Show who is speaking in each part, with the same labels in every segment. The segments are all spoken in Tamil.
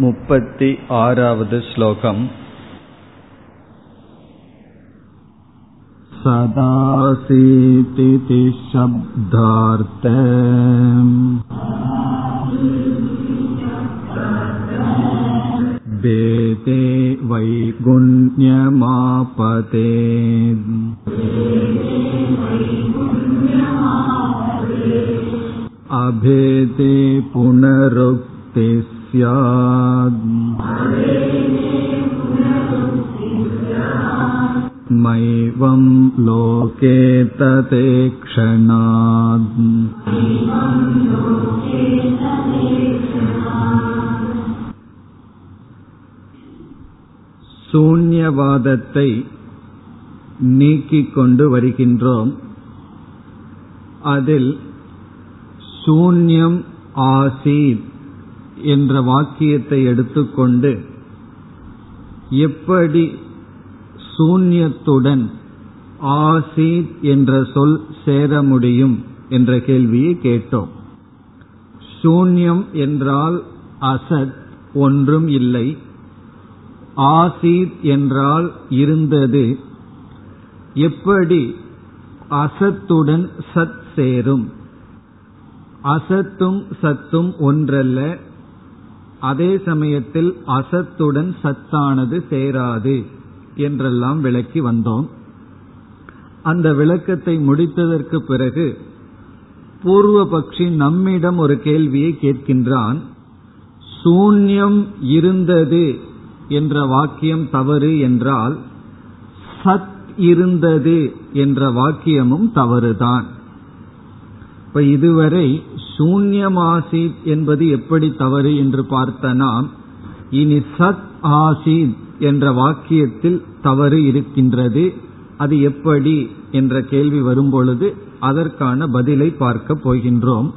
Speaker 1: मुपति आरावद् श्लोकम्
Speaker 2: सदासीतिति शब्दार्थ भेदे वैगुण्यमापते अभेदे पुनरुक्ति स्यात् मैवं लोके ततेक्षणात् சூன்யவாதத்தை நீக்கிக் கொண்டு வருகின்றோம் அதில் சூன்யம் ஆசீத் என்ற வாக்கியத்தை எடுத்துக்கொண்டு எப்படி சூன்யத்துடன் ஆசீத் என்ற சொல் சேர முடியும் என்ற கேள்வியை கேட்டோம். சூன்யம் என்றால் அசத் ஒன்றும் இல்லை. ஆசீத் என்றால் இருந்தது. எப்படி அசத்துடன் சத் சேரும்? அசத்தும் சத்தும் ஒன்றல்ல அதே சமயத்தில் அசத்துடன் சத்தானது சேராது என்றெல்லாம் விளக்கி வந்தோம். அந்த விளக்கத்தை முடித்ததற்கு பிறகு பூர்வ பக்ஷி நம்மிடம் ஒரு கேள்வியை கேட்கின்றான். சூன்யம் இருந்தது என்ற வாக்கியம் தவறு என்றால் சத் இருந்தது என்ற வாக்கியமும் தவறுதான். இப்ப இதுவரை சூன்யமாசித் என்பது எப்படி தவறு என்று பார்த்த நாம் இனி சத் ஆசித் என்ற வாக்கியத்தில் தவறு இருக்கின்றது. அது எப்படி என்ற கேள்வி வரும்பொழுது அதற்கான பதிலை பார்க்க போகின்றோம்.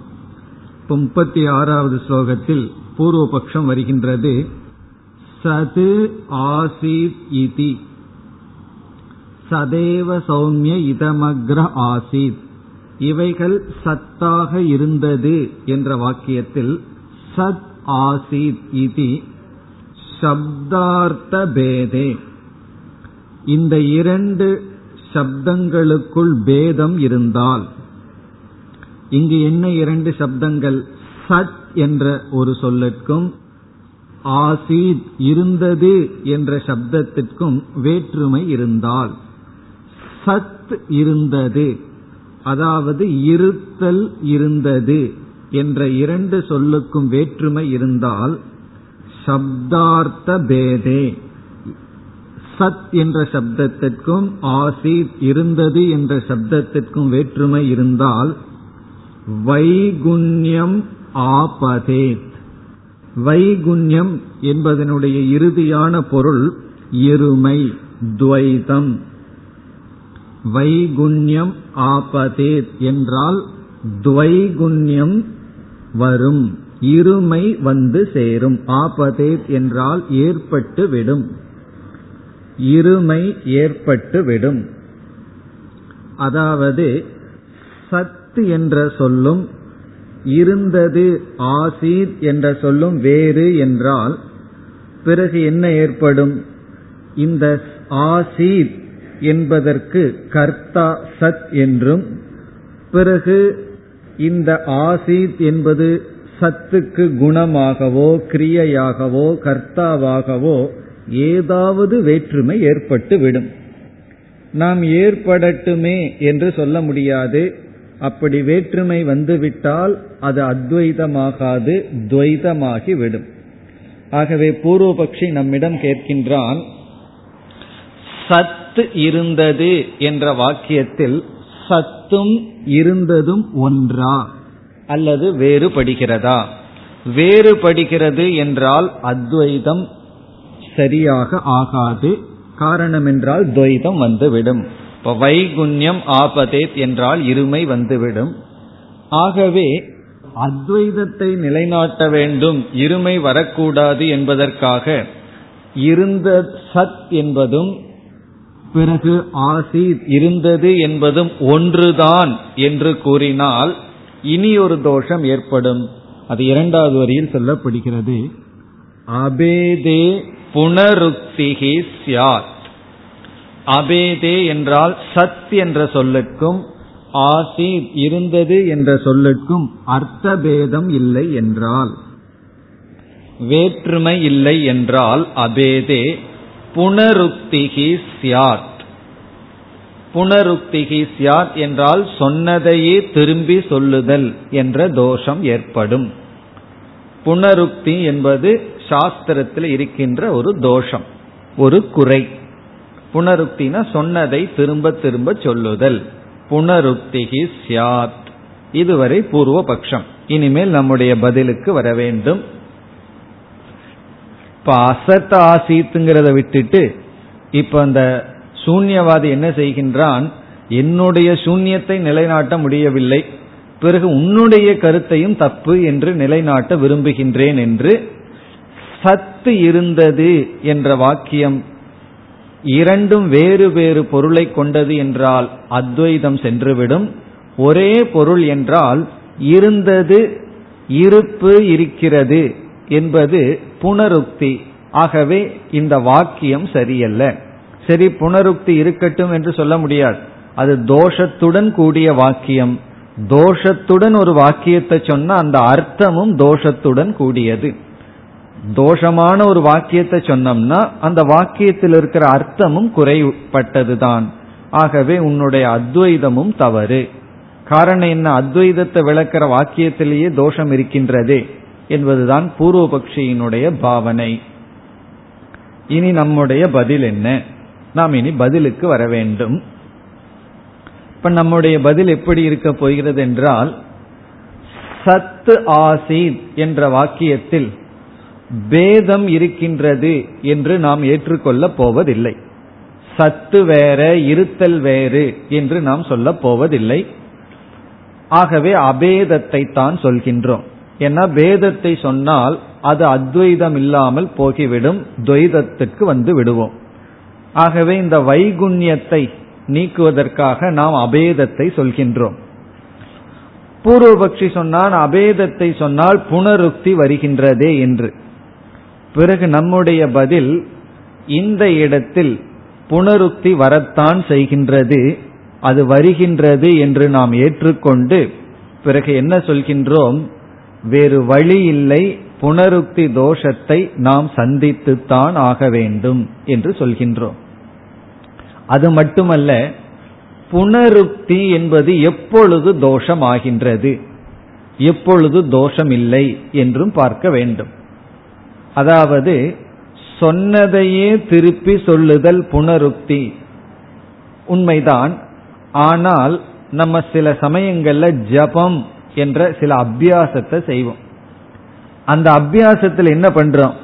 Speaker 2: முப்பத்தி ஆறாவது ஸ்லோகத்தில் பூர்வபக்ஷம் வருகின்றது. சது ஆசித் இதி. சதேவ சௌமிய இதமக்ர ஆசித். இவைகள் சத்தாக இருந்தது என்ற வாக்கியத்தில் சத் ஆசீத் இதி சப்தார்த்த பேதே. இந்த இரண்டு சப்தங்களுக்குள் பேதம் இருந்தால் இங்கு என்ன இரண்டு சப்தங்கள்? சத் என்ற ஒரு சொல்லுக்கும் ஆசீத் இருந்தது என்ற சப்தத்திற்கும் வேற்றுமை இருந்தால் சத் இருந்தது அதாவது இருத்தல் இருந்தது என்ற இரண்டு சொல்லுக்கும் வேற்றுமை இருந்தால் சப்தார்த்த பேதே. சத் என்ற சப்தத்திற்கும் ஆசீத் இருந்தது என்ற சப்தத்திற்கும் வேற்றுமை இருந்தால் வைகுண்யம் ஆபதேத். வைகுண்யம் என்பதனுடைய இறுதியான பொருள் இருமை துவைதம். வைகுண்யம் ஆபதே என்றால் துவைகுண்யம் வரும். இருமை வந்து சேரும். ஆபதே என்றால் ஏற்பட்டு விடும். இருமை ஏற்பட்டு விடும். அதாவது சத்து என்ற சொல்லும் இருந்தது ஆசீத் என்ற சொல்லும் வேறு என்றால் பிறகு என்ன ஏற்படும்? இந்த ஆசீத் என்பதற்கு கர்த்தா சத் என்றும் பிறகு இந்த ஆசீத் என்பது சத்துக்கு குணமாகவோ கிரியையாகவோ கர்த்தாவாகவோ ஏதாவது வேற்றுமை ஏற்பட்டு விடும் நாம் ஏற்படட்டுமே என்று சொல்ல முடியாது. அப்படி வேற்றுமை வந்துவிட்டால் அது அத்வைதமாகாது துவைதமாகி விடும் ஆகவே பூர்வபக்ஷி நம்மிடம் கேட்கின்றான் சத் சத்து இருந்தது என்ற வாக்கியத்தில் சத்தும் இருந்ததும் ஒன்றா அல்லது வேறுபடுகிறதா? வேறுபடுகிறது என்றால் அத்வைதம் சரியாக ஆகாது. காரணம் என்றால் துவைதம் வந்துவிடும். இப்போ வைகுண்யம் ஆபதேத் என்றால் இருமை வந்துவிடும். ஆகவே அத்வைதத்தை நிலைநாட்ட வேண்டும். இருமை வரக்கூடாது என்பதற்காக இருந்த சத் என்பதும் பிறகு ஆசீத் இருந்தது என்பதும் ஒன்றுதான் என்று கூறினால் இனி ஒரு தோஷம் ஏற்படும். அது இரண்டாவது வரியில் சொல்லப்படுகிறது. அபேதே புனருக்திகி சியாத் அபேதே என்றால் சத் என்ற சொல்லுக்கும் ஆசி இருந்தது என்ற சொல்லுக்கும் அர்த்தபேதம் இல்லை என்றால். வேற்றுமை இல்லை என்றால் அபேதே புனருக்திகி சியாத் புனருக்திகி சியாத் என்றால் சொன்னதையே திரும்பி சொல்லுதல் என்ற தோஷம் ஏற்படும். புனருக்தி என்பது சாஸ்திரத்தில் இருக்கின்ற ஒரு தோஷம் ஒரு குறை. புனருக்தினா சொன்னதை திரும்ப திரும்ப சொல்லுதல். புனருக்திகி சியாத் இதுவரை பூர்வ பட்சம் இனிமேல் நம்முடைய பதிலுக்கு வர வேண்டும். இப்ப அசத் ஆசித்துங்கிறத விட்டுட்டு இப்ப அந்த சூன்யவாதி என்ன செய்கின்றான்? என்னுடைய சூன்யத்தை நிலைநாட்ட முடியவில்லை. பிறகு உன்னுடைய கருத்தையும் தப்பு என்று நிலைநாட்ட விரும்புகின்றேன் என்று சத்து இருந்தது என்ற வாக்கியம் இரண்டும் வேறு வேறு பொருளை கொண்டது என்றால் அத்வைதம் சென்றுவிடும். ஒரே பொருள் என்றால் இருந்தது இருப்பு இருக்கிறது. என்பது புனருக்தி. ஆகவே இந்த வாக்கியம் சரியல்ல. சரி புனருக்தி இருக்கட்டும் என்று சொல்ல முடியாது. அது தோஷத்துடன் கூடிய வாக்கியம். தோஷத்துடன் ஒரு வாக்கியத்தை சொன்னா அந்த அர்த்தமும் தோஷத்துடன் கூடியது. தோஷமான ஒரு வாக்கியத்தை சொன்னோம்னா அந்த வாக்கியத்தில் இருக்கிற அர்த்தமும் குறைப்பட்டதுதான் ஆகவே உன்னுடைய அத்வைதமும் தவறு. காரணம் என்ன? அத்வைதத்தை விளக்கிற வாக்கியத்திலேயே தோஷம் இருக்கின்றதே. என்பதுதான் பூர்வபக்ஷியினுடைய பாவனை. இனி நம்முடைய பதில் என்ன? நாம் இனி பதிலுக்கு வர வேண்டும். இப்ப நம்முடைய பதில் எப்படி இருக்க போகிறது என்றால் சத்து ஆசீத் என்ற வாக்கியத்தில் பேதம் இருக்கின்றது என்று நாம் ஏற்றுக்கொள்ளப் போவதில்லை. சத்து வேற இருத்தல் வேறு என்று நாம் சொல்லப் போவதில்லை. ஆகவே அபேதத்தை தான் சொல்கின்றோம். ஏன்னா பேதத்தை சொன்னால் அது அத்வைதம் இல்லாமல் போகிவிடும். துவைதத்துக்கு வந்து விடுவோம். ஆகவே இந்த வைகுண்யத்தை நீக்குவதற்காக நாம் அபேதத்தை சொல்கின்றோம். பூர்வபக்ஷி சொன்னான் அபேதத்தை சொன்னால் புனருக்தி வருகின்றதே என்று. பிறகு நம்முடைய பதில் இந்த இடத்தில் புனருக்தி வரத்தான் செய்கின்றது அது வருகின்றது என்று நாம் ஏற்றுக்கொண்டு பிறகு என்ன சொல்கின்றோம்? வேறு வழி இல்லை புனருக்தி தோஷத்தை நாம் சந்தித்துத்தான் ஆக வேண்டும் என்று சொல்கின்றோம். அது மட்டுமல்ல புனருக்தி என்பது எப்பொழுது தோஷம் ஆகின்றது எப்பொழுது தோஷம் இல்லை என்றும் பார்க்க வேண்டும். அதாவது சொன்னதையே திருப்பி சொல்லுதல் புனருக்தி உண்மைதான் ஆனால் நம்ம சில சமயங்கள்ல ஜபம் என்ற சில அபியாசத்தை செய்வோம். அந்த அபியாசத்தில் என்ன பண்றோம்?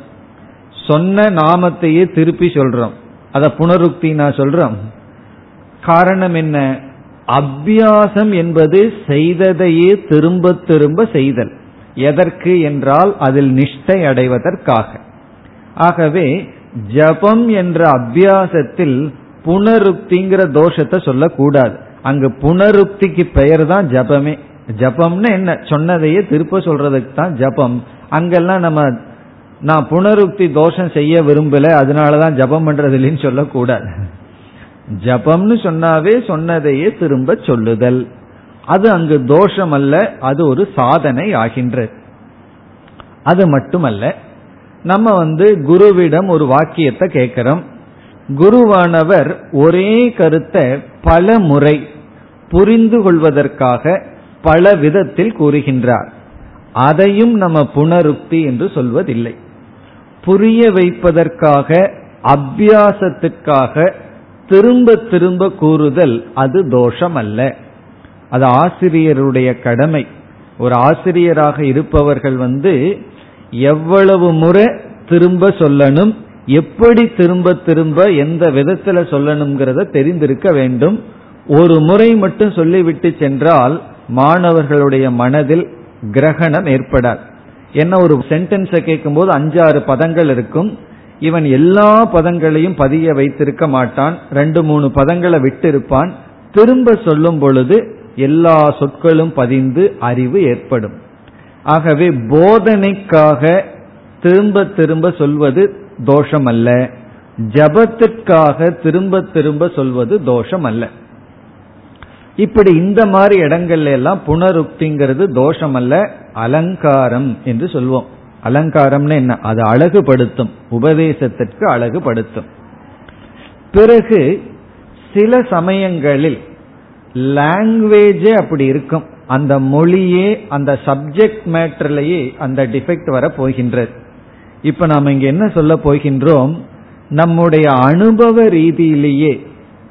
Speaker 2: சொன்ன நாமத்தையே திருப்பி சொல்றோம். அத புனருக்தி நான் சொல்றோம். காரணம் என்ன? அபியாசம் என்பது செய்ததையே திரும்ப திரும்ப செய்தல். எதற்கு என்றால் அதில் நிஷ்டை அடைவதற்காக. ஆகவே ஜபம் என்ற அபியாசத்தில் புனருக்திங்கிற தோஷத்தை சொல்லக்கூடாது. அங்கு புனருக்திக்கு பெயர் தான் ஜபமே. ஜபம்னு என்ன? சொன்னதையே திருப்ப சொல்றதுக்கு தான் ஜபம். அங்கெல்லாம் நம்ம நான் புனருக்தி தோஷம் செய்ய விரும்பல அதனாலதான் ஜபம் பண்றது இல்லைன்னு சொல்லக்கூடாது. ஜபம்னு சொன்னாவே சொன்னதையே திரும்ப சொல்லுதல். அது அங்கு தோஷம் அல்ல அது ஒரு சாதனை ஆகின்றது அது மட்டுமல்ல நம்ம வந்து குருவிடம் ஒரு வாக்கியத்தை கேட்கிறோம். குருவானவர் ஒரே கருத்தை பல முறை புரிந்து கொள்வதற்காக பல விதத்தில் கூறுகின்றார். அதையும் நம்ம புனருக்தி என்று சொல்வதில்லை. புரிய வைப்பதற்காக அபியாசத்துக்காக திரும்ப திரும்ப கூறுதல் அது தோஷம் அல்ல அது ஆசிரியருடைய கடமை. ஒரு ஆசிரியராக இருப்பவர்கள் வந்து எவ்வளவு முறை திரும்ப சொல்லணும் எப்படி திரும்ப திரும்ப எந்த விதத்துல சொல்லணுங்கிறத தெரிந்திருக்க வேண்டும். ஒரு முறை மட்டும் சொல்லிவிட்டு சென்றால் மாணவர்களுடைய மனதில் கிரகணம் ஏற்படாது. என்ன ஒரு சென்டென்ஸை கேட்கும் போது அஞ்சாறு பதங்கள் இருக்கும். இவன் எல்லா பதங்களையும் பதிய வைத்திருக்க மாட்டான். ரெண்டு மூணு பதங்களை விட்டு இருப்பான் திரும்ப சொல்லும் பொழுது எல்லா சொற்களும் பதிந்து அறிவு ஏற்படும். ஆகவே போதனைக்காக திரும்ப திரும்ப சொல்வது தோஷம் அல்ல ஜபத்திற்காக திரும்ப திரும்ப சொல்வது தோஷம் அல்ல இப்படி இந்த மாதிரி இடங்கள்ல எல்லாம் புனருக்திங்கிறது தோஷம் அல்ல அலங்காரம் என்று சொல்வோம். அலங்காரம்னு என்ன? அது அழகுபடுத்தும். உபதேசத்திற்கு அழகுபடுத்தும். பிறகு சில சமயங்களில் லாங்குவேஜே அப்படி இருக்கும். அந்த மொழியே அந்த சப்ஜெக்ட் மேட்டர்லயே அந்த டிஃபெக்ட் வர போகின்றது. இப்ப நாம் இங்க என்ன சொல்ல போகின்றோம்? நம்முடைய அனுபவ ரீதியிலேயே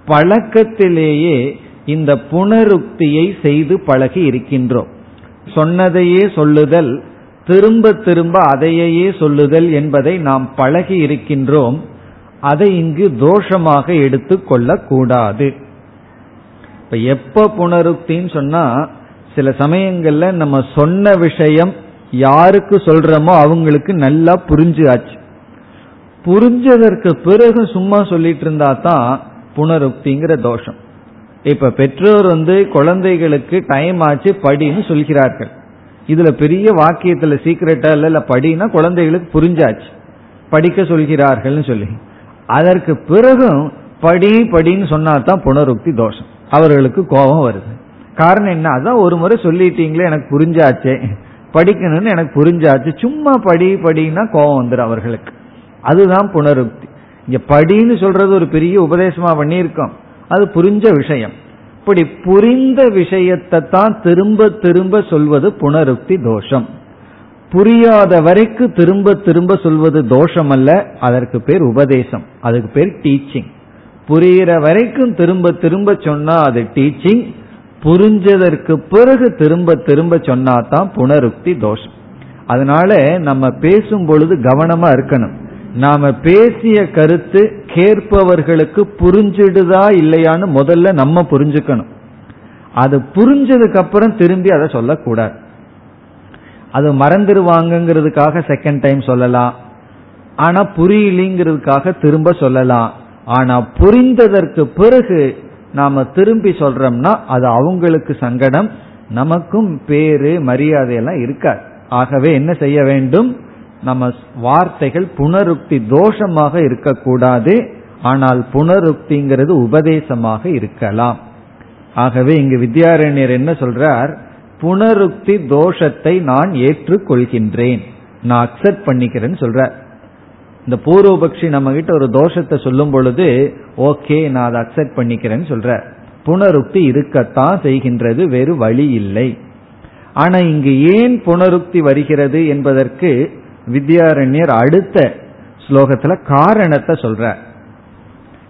Speaker 2: பழக்கத்திலேயே இந்த புனருக்தியை செய்து பழகி இருக்கின்றோம். சொன்னதையே சொல்லுதல் திரும்ப திரும்ப அதையே சொல்லுதல் என்பதை நாம் பழகி இருக்கின்றோம். அதை இங்கு தோஷமாக எடுத்துக் கூடாது இப்ப எப்ப புனருக்தின்னு சொன்னா சில சமயங்கள்ல நம்ம சொன்ன விஷயம் யாருக்கு சொல்றோமோ அவங்களுக்கு நல்லா புரிஞ்சு ஆச்சு புரிஞ்சதற்கு பிறகு சும்மா சொல்லிட்டு இருந்தா தான் புனருக்திங்கிற தோஷம். இப்ப பெற்றோர் வந்து குழந்தைகளுக்கு டைம் ஆச்சு படின்னு சொல்கிறார்கள். இதுல பெரிய வாக்கியத்துல சீக்கிரட்டா இல்ல படினா குழந்தைகளுக்கு புரிஞ்சாச்சு. படிக்க சொல்கிறார்கள் சொல்லி. அதற்கு பிறகும் படி படின்னு சொன்னா தான் புனருக்தி தோஷம். அவர்களுக்கு கோபம் வருது. காரணம் என்ன? அதான் ஒரு முறை சொல்லிட்டீங்களே எனக்கு புரிஞ்சாச்சே. படிக்கணும்னு எனக்கு புரிஞ்சாச்சு. சும்மா படி படின்னா கோபம் வந்துடும் அவர்களுக்கு. அதுதான் புனருக்தி. இங்க படின்னு சொல்றது ஒரு பெரிய உபதேசமா பண்ணியிருக்கோம். அது புரிஞ்ச விஷயம். இப்படி புரிந்த விஷயத்தை தான் திரும்ப திரும்ப சொல்வது புனருக்தி தோஷம். புரியாத வரைக்கும் திரும்ப திரும்ப சொல்வது தோஷம் அல்ல அதற்கு பேர் உபதேசம். அதுக்கு பேர் டீச்சிங் புரிகிற வரைக்கும் திரும்ப திரும்ப சொன்னா அது டீச்சிங் புரிஞ்சதற்கு பிறகு திரும்ப திரும்ப சொன்னா தான் புனருக்தி தோஷம். அதனால நம்ம பேசும் பொழுது கவனமா இருக்கணும். நாம பேசிய கருத்து கேட்பவர்களுக்கு புரிஞ்சிடுதா இல்லையான்னு முதல்ல நம்ம புரிஞ்சுக்கணும். அது புரிஞ்சதுக்கு அப்புறம் திரும்பி அதை சொல்லக்கூடாது. அது மறந்துடுவாங்கிறதுக்காக செகண்ட் டைம் சொல்லலாம். ஆனா புரியலிங்கிறதுக்காக திரும்ப சொல்லலாம். ஆனா புரிந்ததற்கு பிறகு நாம திரும்பி சொல்றோம்னா அது அவங்களுக்கு சங்கடம் நமக்கும் பேரு மரியாதையெல்லாம் இருக்காது. ஆகவே என்ன செய்ய வேண்டும்? நம்ம வார்த்தைகள் புனருக்தி தோஷமாக இருக்கக்கூடாது ஆனால் புனருக்திங்கிறது உபதேசமாக இருக்கலாம். ஆகவே இங்கு வித்யாரண்யர் என்ன சொல்றார்? புனருக்தி தோஷத்தை நான் ஏற்றுக்கொள்கின்றேன். நான் அக்செப்ட் பண்ணிக்கிறேன்னு சொல்றார். இந்த பூர்வபக்ஷி நம்ம கிட்ட ஒரு தோஷத்தை சொல்லும் பொழுது ஓகே நான் அதை அக்செப்ட் பண்ணிக்கிறேன்னு சொல்ற புனருக்தி இருக்கத்தான் செய்கின்றது வேறு வழி இல்லை. ஆனா இங்கு ஏன் புனருக்தி வருகிறது என்பதற்கு வித்யாரண்யர் அடுத்த ஸ்லோகத்துல காரணத்தை சொல்ற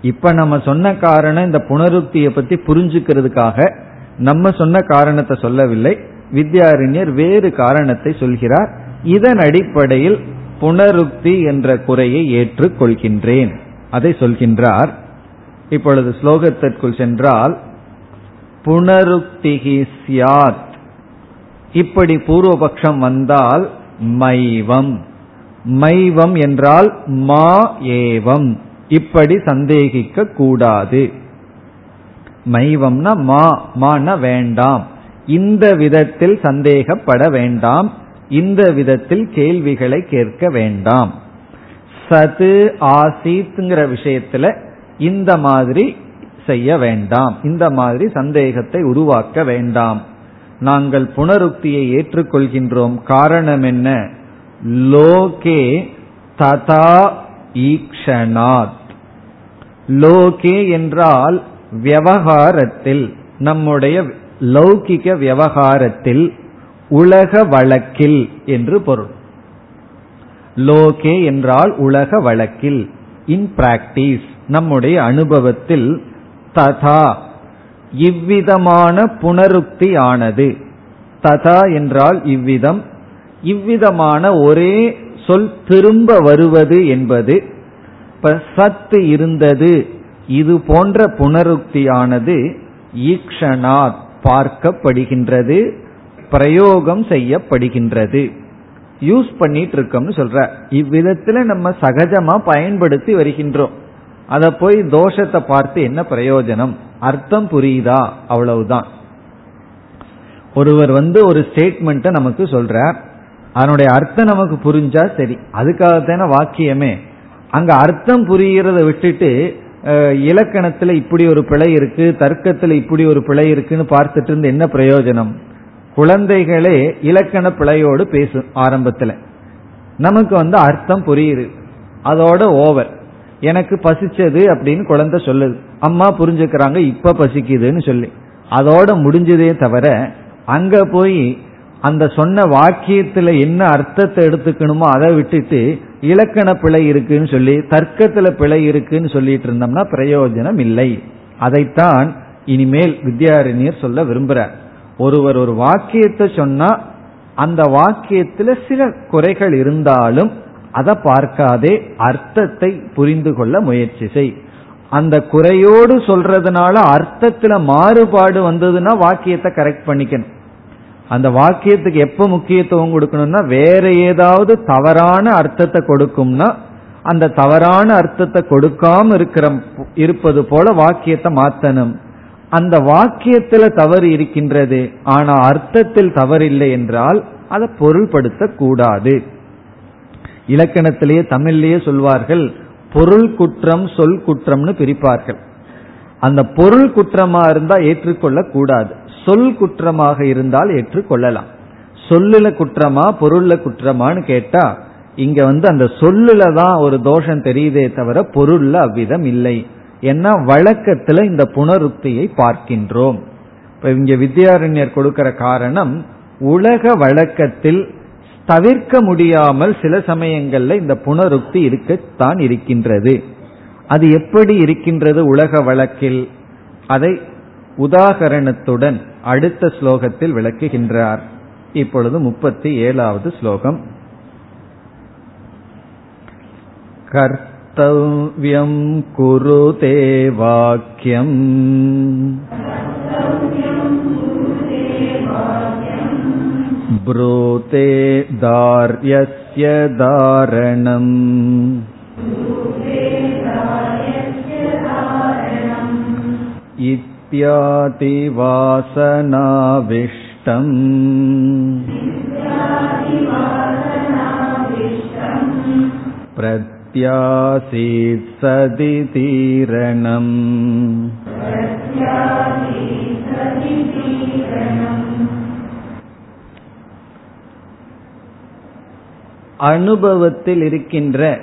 Speaker 2: இப்ப நம்ம சொன்ன காரணம் இந்த புனருக்தியை பத்தி புரிஞ்சுக்கிறதுக்காக நம்ம சொன்ன காரணத்தை சொல்லவில்லை. வித்யாரண்யர் வேறு காரணத்தை சொல்கிறார். இதன் அடிப்படையில் புனருக்தி என்ற குறையை ஏற்றுக்கொள்கின்றேன். அதை சொல்கின்றார். இப்பொழுது ஸ்லோகத்திற்குள் சென்றால் புனருக்திகி சியாத் இப்படி பூர்வபக்ஷம் வந்தால் மைவம். மைவம் என்றால் மா ஏவம். இப்படி சந்தேகிக்க கூடாது. மைவம்னா மா மான வேண்டாம். இந்த விதத்தில் சந்தேகப்பட வேண்டாம். இந்த விதத்தில் கேள்விகளை கேட்க வேண்டாம். சது ஆசித்ங்கிற விஷயத்துல இந்த மாதிரி செய்ய வேண்டாம். இந்த மாதிரி சந்தேகத்தை உருவாக்க வேண்டாம். நாங்கள் புனருக்தியை ஏற்றுக்கொள்கின்றோம். காரணம் என்ன? லோகே ததா ஈக்ஷனாத். லோகே என்றால் விவகாரத்தில் நம்முடைய லௌகிக விவகாரத்தில் உலக வழக்கில் என்று பொருள். லோகே என்றால் உலக வழக்கில் இன் பிராக்டிஸ் நம்முடைய அனுபவத்தில் ததா இவ்விதமான புனருக்தி ஆனது ததா என்றால் இவ்விதம். இவ்விதமான ஒரே சொல் திரும்ப வருவது என்பது சத்து இருந்தது இது போன்ற புனருக்தியானது ஈக்ஷனாத் பார்க்கப்படுகின்றது பிரயோகம் செய்யப்படுகின்றது. யூஸ் பண்ணிட்டு இருக்கோம்னு சொல்ற. இவ்விதத்துல நம்ம சகஜமா பயன்படுத்தி வருகின்றோம். அத போய் தோஷத்தை பார்த்து என்ன பிரயோஜனம்? அர்த்தம் புரியுதா? அவ்வளவுதான். ஒருவர் வந்து ஒரு ஸ்டேட்மெண்ட்டை நமக்கு சொல்றார். அதனுடைய அர்த்தம் நமக்கு புரிஞ்சா சரி. அதுக்காக தானே வாக்கியமே. அங்க அர்த்தம் புரிகிறத விட்டுட்டு இலக்கணத்துல இப்படி ஒரு பிழை இருக்கு தர்க்கத்துல இப்படி ஒரு பிழை இருக்குன்னு பார்த்துட்டு இருந்து என்ன பிரயோஜனம்? குழந்தைகளே இலக்கண பிழையோடு பேசும் ஆரம்பத்துல. நமக்கு வந்து அர்த்தம் புரியுது. அதோட ஓவர். எனக்கு பசிச்சது அப்படின்னு குழந்தை சொல்லுது. அம்மா புரிஞ்சுக்கிறாங்க இப்ப பசிக்குதுன்னு சொல்லி. அதோட முடிஞ்சதே தவிர அங்க போய் அந்த சொன்ன வாக்கியத்துல என்ன அர்த்தத்தை எடுத்துக்கணுமோ அதை விட்டுட்டு இலக்கண பிழை இருக்குன்னு சொல்லி தர்க்கத்துல பிழை இருக்குன்னு சொல்லிட்டு இருந்தோம்னா பிரயோஜனம் இல்லை. அதைத்தான் இனிமேல் வித்யாரண்யர் சொல்ல விரும்புறார். ஒருவர் ஒரு வாக்கியத்தை சொன்னா அந்த வாக்கியத்துல சில குறைகள் இருந்தாலும் அதை பார்க்காதே அர்த்தத்தை புரிந்து கொள்ள முயற்சி செய். அந்த குறையோடு சொல்றதுனால அர்த்தத்துல மாறுபாடு வந்ததுன்னா வாக்கியத்தை கரெக்ட் பண்ணிக்கணும். அந்த வாக்கியத்துக்கு எப்ப முக்கியத்துவம் கொடுக்கணும்னா வேற ஏதாவது தவறான அர்த்தத்தை கொடுக்கும்னா அந்த தவறான அர்த்தத்தை கொடுக்காம இருக்கிற இருப்பது போல வாக்கியத்தை மாத்தணும். அந்த வாக்கியத்துல தவறு இருக்கின்றது ஆனா அர்த்தத்தில் தவறில்லை என்றால் அதை பொருள்படுத்த கூடாது இலக்கணத்திலேயே தமிழ்லேயே சொல்வார்கள் பொருள் குற்றம் சொல் குற்றம்னு பிரிப்பார்கள். அந்த பொருள் குற்றமா இருந்தா ஏற்றுக்கொள்ள கூடாது சொல் குற்றமாக இருந்தால் ஏற்றுக்கொள்ளலாம். சொல்லுல குற்றமா பொருள்ல குற்றமான்னு கேட்டா இங்க வந்து அந்த சொல்லுல தான் ஒரு தோஷம் தெரியுதே தவிர பொருள்ல அவ்விதம் இல்லை. ஏன்னா வழக்கத்துல இந்த புனருக்தியை பார்க்கின்றோம். இப்ப இங்க வித்யாரண்யர் கொடுக்கிற காரணம் உலக வழக்கத்தில் தவிர்க்க முடியாமல் சில சமயங்கள்ல இந்த புனருக்தி இருக்கத்தான் இருக்கின்றது. அது எப்படி இருக்கின்றது உலக வழக்கில்? அதை உதாகரணத்துடன் அடுத்த ஸ்லோகத்தில் விளக்குகின்றார். இப்பொழுது முப்பத்தி ஏழாவது ஸ்லோகம். கர்த்தவ்யம் குருதே வாக்கியம் ब्रूते दार्यस्य दारणम् इत्यादिवासनाविष्टम् प्रत्यासीत् सदितीरणम् அனுபவத்தில் இருக்கின்ற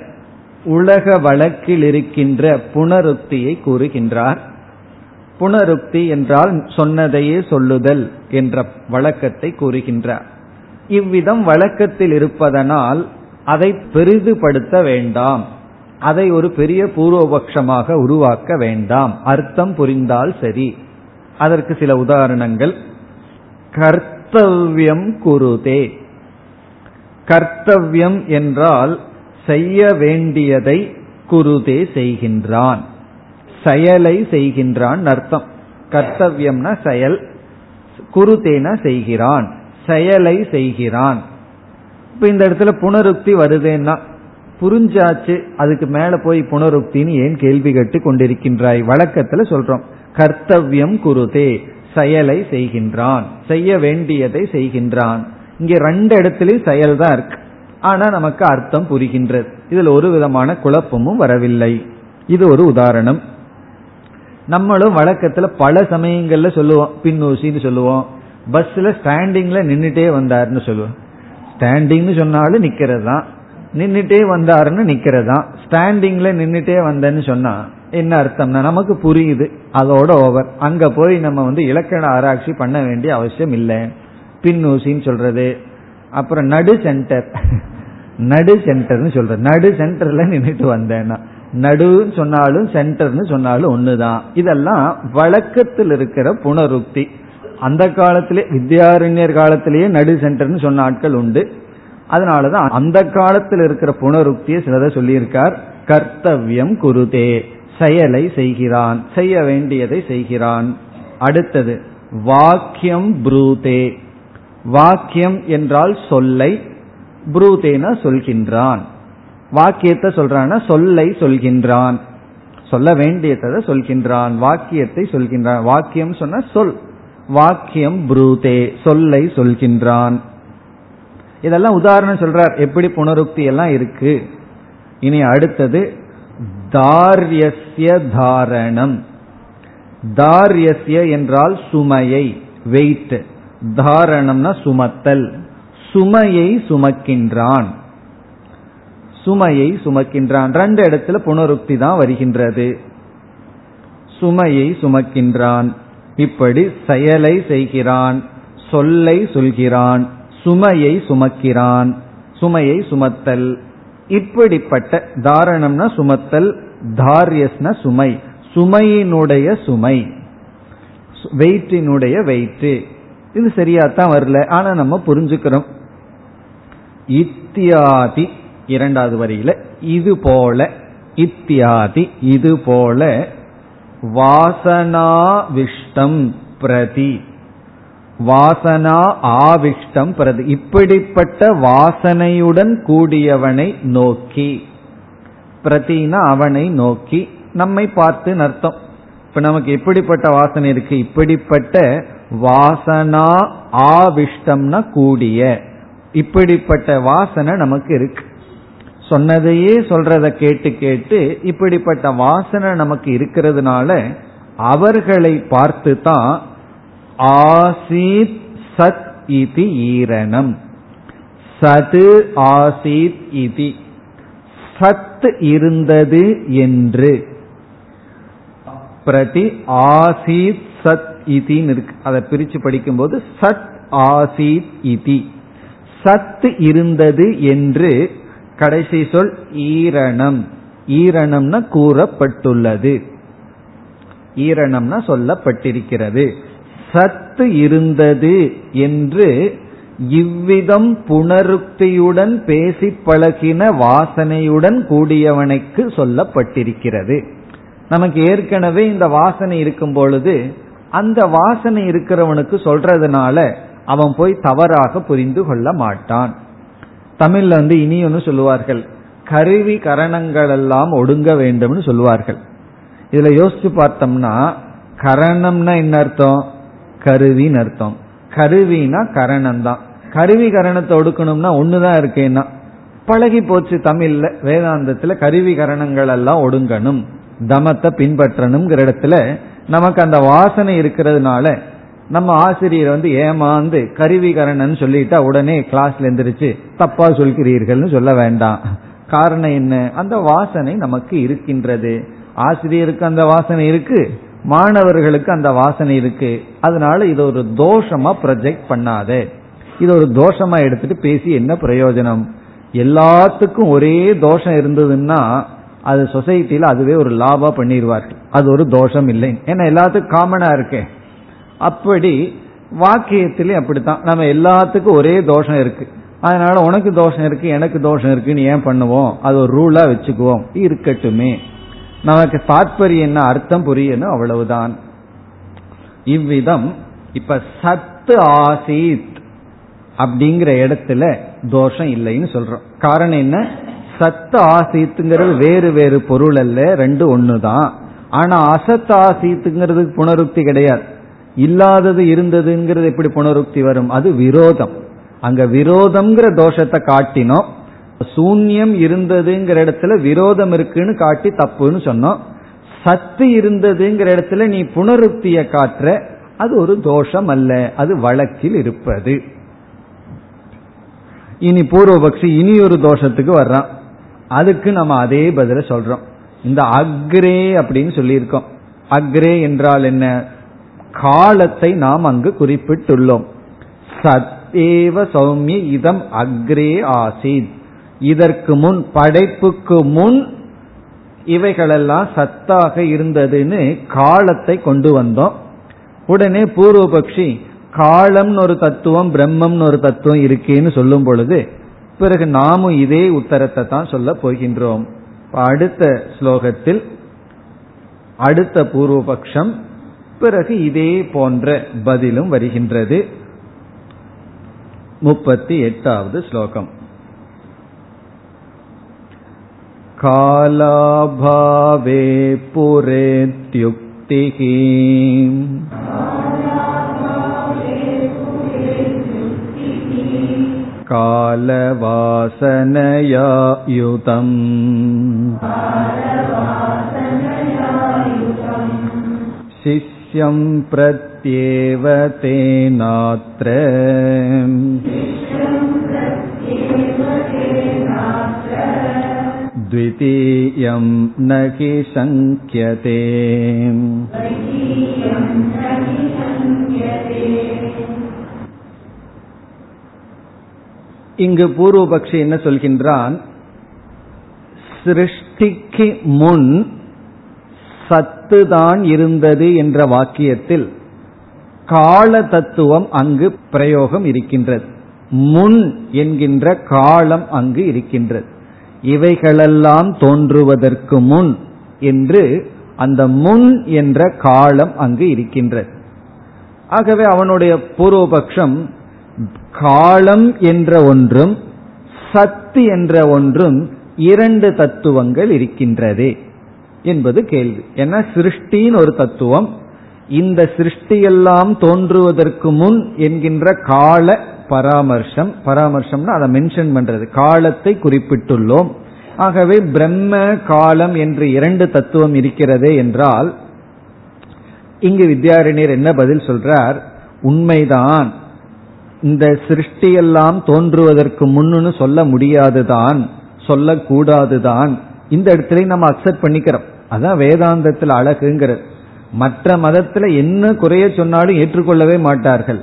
Speaker 2: உலக வழக்கில் இருக்கின்ற புனருக்தியை கூறுகின்றார். புனருக்தி என்றால் சொன்னதையே சொல்லுதல் என்ற வழக்கத்தை கூறுகின்றார். இவ்விதம் வழக்கத்தில் இருப்பதனால் அதை பெரிதுபடுத்த வேண்டாம். அதை ஒரு பெரிய பூர்வபக்ஷமாக உருவாக்க வேண்டாம். அர்த்தம் புரிந்தால் சரி. அதற்கு சில உதாரணங்கள். கர்த்தவ்யம் குருதே. கர்த்தவியம் என்றால் செய்ய வேண்டியதை குருதே செய்கின்றான். செயலை செய்கின்றான் அர்த்தம். கர்த்தவியம்னா செயல் குருதேன செய்கிறான் செயலை செய்கிறான். இப்ப இந்த இடத்துல புனருக்தி வருதேன்னா புரிஞ்சாச்சு அதுக்கு மேல போய் புனருக்தின்னு ஏன் கேள்வி கேட்டு கொண்டிருக்கின்றாய்? வழக்கத்துல சொல்றோம். கர்த்தவியம் குருதே செயலை செய்கின்றான் செய்ய வேண்டியதை செய்கின்றான். இங்க ரெண்டு இடத்துலயும் செயல் தான் இருக்கு. ஆனா நமக்கு அர்த்தம் புரிகின்றது. இதுல ஒரு விதமான குழப்பமும் வரவில்லை. இது ஒரு உதாரணம். நம்மளும் வழக்கத்துல பல சமயங்கள்ல சொல்லுவோம். பின்னூசின்னு சொல்லுவோம். பஸ்ல ஸ்டாண்டிங்ல நின்றுட்டே வந்தாருன்னு சொல்லுவோம். ஸ்டாண்டிங்னு சொன்னாலும் நிக்கிறது? தான் நின்றுட்டே வந்தாருன்னு நிக்கிறது? தான் ஸ்டாண்டிங்ல நின்றுட்டே வந்தேன்னு சொன்னா என்ன அர்த்தம்னா நமக்கு புரியுது. அதோட ஓவர். அங்க போய் நம்ம வந்து இலக்கண ஆராய்ச்சி பண்ண வேண்டிய அவசியம் இல்லை. பின்னூசின்னு சொல்றது. அப்புறம் நடு சென்டர். நடு சென்டர்னு சொல்ற நடு சென்டர்ல நின்றுட்டு வந்தேன்னா. நடுன்னு சொன்னாலும் சென்டர்னு சொன்னாலும் ஒண்ணுதான். இதெல்லாம் வழக்கத்தில் இருக்கிற புனருக்தி. அந்த காலத்திலே வித்யாரண்யர் காலத்திலேயே நடு சென்டர்னு சொன்ன ஆட்கள் உண்டு. அதனாலதான் அந்த காலத்தில் இருக்கிற புனருக்தியை சிலதை சொல்லியிருக்கார். கர்த்தவியம் குருதே செயலை செய்கிறான் செய்ய வேண்டியதை செய்கிறான். அடுத்தது வாக்கியம் ப்ரூதே. வாக்கியம் என்றால் சொல்லை புரூதேனா சொல்கின்றான். வாக்கியத்தை சொல்றான்னா சொல்லை சொல்கின்றான். சொல்ல வேண்டியதை சொல்கின்றான். வாக்கியத்தை சொல்கின்றான். வாக்கியம் சொன்ன சொல். வாக்கியம் புரூதே சொல்லை சொல்கின்றான். இதெல்லாம் உதாரணம் சொல்றார். எப்படி புனருக்தி எல்லாம் இருக்கு? இனி அடுத்தது தாரியஸ்ய தாரணம். தாரியஸ்ய என்றால் சுமையை வெயிட் தாரணம்னா சுமத்தல். சுமையை சுமக்கின்றான். சுமையை சுமக்கின்றான். ரெண்டு இடத்துல புனருக்தி தான் வருகின்றது. சுமையை சுமக்கின்றான். இப்படி செயலை செய்கிறான். சொல்லை சொல்கிறான். சுமையை சுமக்கிறான். சுமையை சுமத்தல். இப்படிப்பட்ட தாரணம்னா சுமத்தல் தாரியஸ்ன சுமை. சுமையினுடைய சுமை. வெயிற்றினுடைய வெயிற்று இது சரியாத்தான் வரல. ஆனா நம்ம புரிஞ்சுக்கிறோம். இத்தியாதி இரண்டாவது வரியில இது போல இத்தியாதி இது போல வாசனாவிஷ்டம் பிரதி. வாசனா ஆவிஷ்டம் பிரதி. இப்படிப்பட்ட வாசனையுடன் கூடியவனை நோக்கி. பிரதினா அவனை நோக்கி. நம்மை பார்த்து அர்த்தம். இப்ப நமக்கு எப்படிப்பட்ட வாசனை இருக்கு? இப்படிப்பட்ட வாசனா ஆவிஷ்டம்னா கூடிய. இப்படிப்பட்ட வாசனை நமக்கு இருக்கு. சொன்னதையே சொல்றத கேட்டு கேட்டு இப்படிப்பட்ட வாசனை நமக்கு இருக்கிறதுனால அவர்களை பார்த்து தான் ஆசீத் சத் இது ஈரணம். சது ஆசீத் இது. சத் இருந்தது என்று. பிரதி ஆசீத் சத் இதின்னு இருக்கு. அதை பிரிச்சு படிக்கும்போது சத் ஆசீத் இதி சத் இருந்தது என்று கடைசி சொல் ஈரணம். ஈரணம்னா கூறப்பட்டுள்ளது. ஈரணம்னா சொல்லப்பட்டிருக்கிறது. சத்து இருந்தது என்று இவ்விதம் புனருக்தியுடன் பேசி பழகின வாசனையுடன் கூடியவனுக்கு சொல்லப்பட்டிருக்கிறது. நமக்கு ஏற்கனவே இந்த வாசனை இருக்கும் பொழுது அந்த வாசனை இருக்கிறவனுக்கு சொல்றதுனால அவன் போய் தவறாக புரிந்து கொள்ள மாட்டான். தமிழ்ல வந்து இனி ஒன்று சொல்லுவார்கள். கருவி கரணங்கள் எல்லாம் ஒடுங்க வேண்டும்னு சொல்லுவார்கள். இதுல யோசிச்சு பார்த்தோம்னா கரணம்னா என்ன அர்த்தம்? கருவின்னு அர்த்தம். கருவினா கரணம் தான் கருவி கரணத்தை ஒடுக்கணும்னா ஒண்ணுதான் இருக்கேன்னா. பழகி போச்சு தமிழ்ல வேதாந்தத்துல கருவி கரணங்கள் எல்லாம் ஒடுங்கணும். தமத்தை பின்பற்றணுங்கிற இடத்துல நமக்கு அந்த வாசனை இருக்கிறதுனால நம்ம ஆசிரியர் வந்து ஏமாந்து கருவிகரணன் சொல்லிட்டா உடனே கிளாஸ்ல எந்திரிச்சு தப்பா சொல்கிறீர்கள்னு சொல்ல வேண்டாம். காரணம் என்ன? அந்த வாசனை நமக்கு இருக்கின்றது. ஆசிரியருக்கு அந்த வாசனை இருக்கு மாணவர்களுக்கு அந்த வாசனை இருக்கு. அதனால இது ஒரு தோஷமா ப்ரொஜெக்ட் பண்ணாத. இது ஒரு தோஷமா எடுத்துட்டு பேசி என்ன பிரயோஜனம்? எல்லாத்துக்கும் ஒரே தோஷம் இருந்ததுன்னா அது சொசைட்டியில் அதுவே ஒரு லாபா பண்ணிடுவார்கள் அது ஒரு தோஷம் இல்லை. ஏன்னா எல்லாத்துக்கும் காமனா இருக்கேன் அப்படி வாக்கியத்திலே அப்படித்தான். நம்ம எல்லாத்துக்கும் ஒரே தோஷம் இருக்கு. அதனால உனக்கு தோஷம் இருக்கு எனக்கு தோஷம் இருக்குன்னு ஏன் பண்ணுவோம்? அது ஒரு ரூலா வச்சுக்குவோம். இருக்கட்டுமே. நமக்கு தாற்பயம் என்ன அர்த்தம் புரியணும் அவ்வளவுதான். இவ்விதம் இப்ப சத்து ஆசீத் அப்படிங்கிற இடத்துல தோஷம் இல்லைன்னு சொல்றோம். காரணம் என்ன? சத்து ஆசீத்துங்கிறது வேறு வேறு பொருள் அல்ல ரெண்டு தான் ஆனா அசத் ஆசீத்துங்கிறதுக்கு புனருக்தி கிடையாது. இல்லாதது இருந்ததுங்கிறது எப்படி புனருக்தி வரும்? அது விரோதம். அங்க விரோதம்ங்கிற தோஷத்தை காட்டினோம். சூன்யம் இருந்ததுங்கிற இடத்துல விரோதம் இருக்குன்னு காட்டி தப்புன்னு சொன்னோம். சத்து இருந்ததுங்கிற இடத்துல நீ புனருக்திய காட்டுற அது ஒரு தோஷம் அல்ல அது வழக்கில் இருப்பது. இனி பூர்வபக்ஷி இனி ஒரு தோஷத்துக்கு வர்றான். அதுக்கு நம்ம அதே பதில சொல்றோம். இந்த அக்ரே அப்படின்னு சொல்லியிருக்கோம். அக்ரே என்றால் என்ன? காலத்தை நாம் அங்கு குறிப்பிட்டுள்ளோம். சத்தேவ சௌமிய இதம் அக்ரே ஆசித். இதற்கு முன் படைப்புக்கு முன் இவைகளெல்லாம் சத்தாக இருந்ததுன்னு காலத்தை கொண்டு வந்தோம். உடனே பூர்வபக்ஷி காலம்னு ஒரு தத்துவம் பிரம்மம்னு ஒரு தத்துவம் இருக்கேன்னு சொல்லும் பொழுது பிறகு நாமும் இதே உத்தரத்தை தான் சொல்ல போகின்றோம் அடுத்த ஸ்லோகத்தில் அடுத்த பூர்வபக்ஷம் பிறகு இதே போன்ற பதிலும் வருகின்றது முப்பத்தி எட்டாவது ஸ்லோகம் कालाभावे पुरेत्युक्तिः कालवासनया युतम् शिष्यं प्रत्येव तेनात्र द्वितीयं न हि शङ्क्यते இங்கு பூர்வபக்ஷி என்ன சொல்கின்றான்? சிருஷ்டிக்கு முன் சத்துதான் இருந்தது என்ற வாக்கியத்தில் கால தத்துவம் அங்கு பிரயோகம் இருக்கின்றது. முன் என்கின்ற காலம் அங்கு இருக்கின்றது. இவைகளெல்லாம் தோன்றுவதற்கு முன் என்று அந்த முன் என்ற காலம் அங்கு இருக்கின்றது. ஆகவே அவனுடைய பூர்வபக்ஷம் காலம் என்ற ஒன்றும் சத்து என்ற ஒன்றும் இரண்டு தத்துவங்கள் இருக்கின்றதே என்பது கேள்வி. ஏன்னா சிருஷ்டின்னு ஒரு தத்துவம் இந்த சிருஷ்டியெல்லாம் தோன்றுவதற்கு முன் என்கின்ற கால பராமர்சம் பராமர்சம்னா அதை மென்ஷன் பண்றது. காலத்தை குறிப்பிட்டுள்ளோம். ஆகவே பிரம்ம காலம் என்று இரண்டு தத்துவம் இருக்கிறது என்றால் இங்கு வித்யாரண்யர் என்ன பதில் சொல்றார்? உண்மைதான். இந்த சிருஷ்டியெல்லாம் தோன்றுவதற்கு முன்னுன்னு சொல்ல முடியாதுதான் சொல்லக்கூடாதுதான். இந்த இடத்துல நம்ம அக்செப்ட் பண்ணிக்கிறோம். அதான் வேதாந்தத்தில் அழகுங்கிறது. மற்ற மதத்துல என்ன குறைய சொன்னாலும் ஏற்றுக்கொள்ளவே மாட்டார்கள்.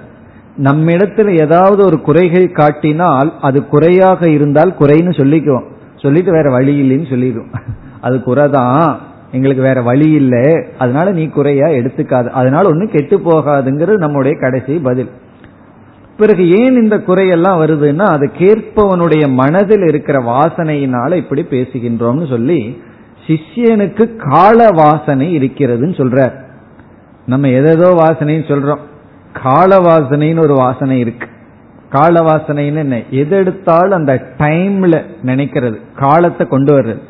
Speaker 2: நம்மிடத்துல ஏதாவது ஒரு குறைகள் காட்டினால் அது குறையாக இருந்தால் குறைன்னு சொல்லிக்குவோம். சொல்லிட்டு வேற வழி இல்லைன்னு சொல்லிடுவோம் அது குறைதான். எங்களுக்கு வேற வழி இல்லை. அதனால நீ குறையா எடுத்துக்காது. அதனால ஒன்னும் கெட்டு போகாதுங்கிறது நம்முடைய கடைசி பதில். பிறகு ஏன் இந்த குறையெல்லாம் வருதுன்னா அது கேட்பவனுடைய மனதில் இருக்கிற வாசனையினால இப்படி பேசுகின்றோம்னு சொல்லி சிஷ்யனுக்கு கால வாசனை இருக்கிறதுன்னு சொல்றார். நம்ம எதோ வாசனைன்னு சொல்றோம். கால வாசனைன்னு ஒரு வாசனை இருக்கு. கால வாசனைன்னு என்ன? எது எடுத்தாலும் அந்த டைம்ல நினைக்கிறது. காலத்தை கொண்டு வர்றது.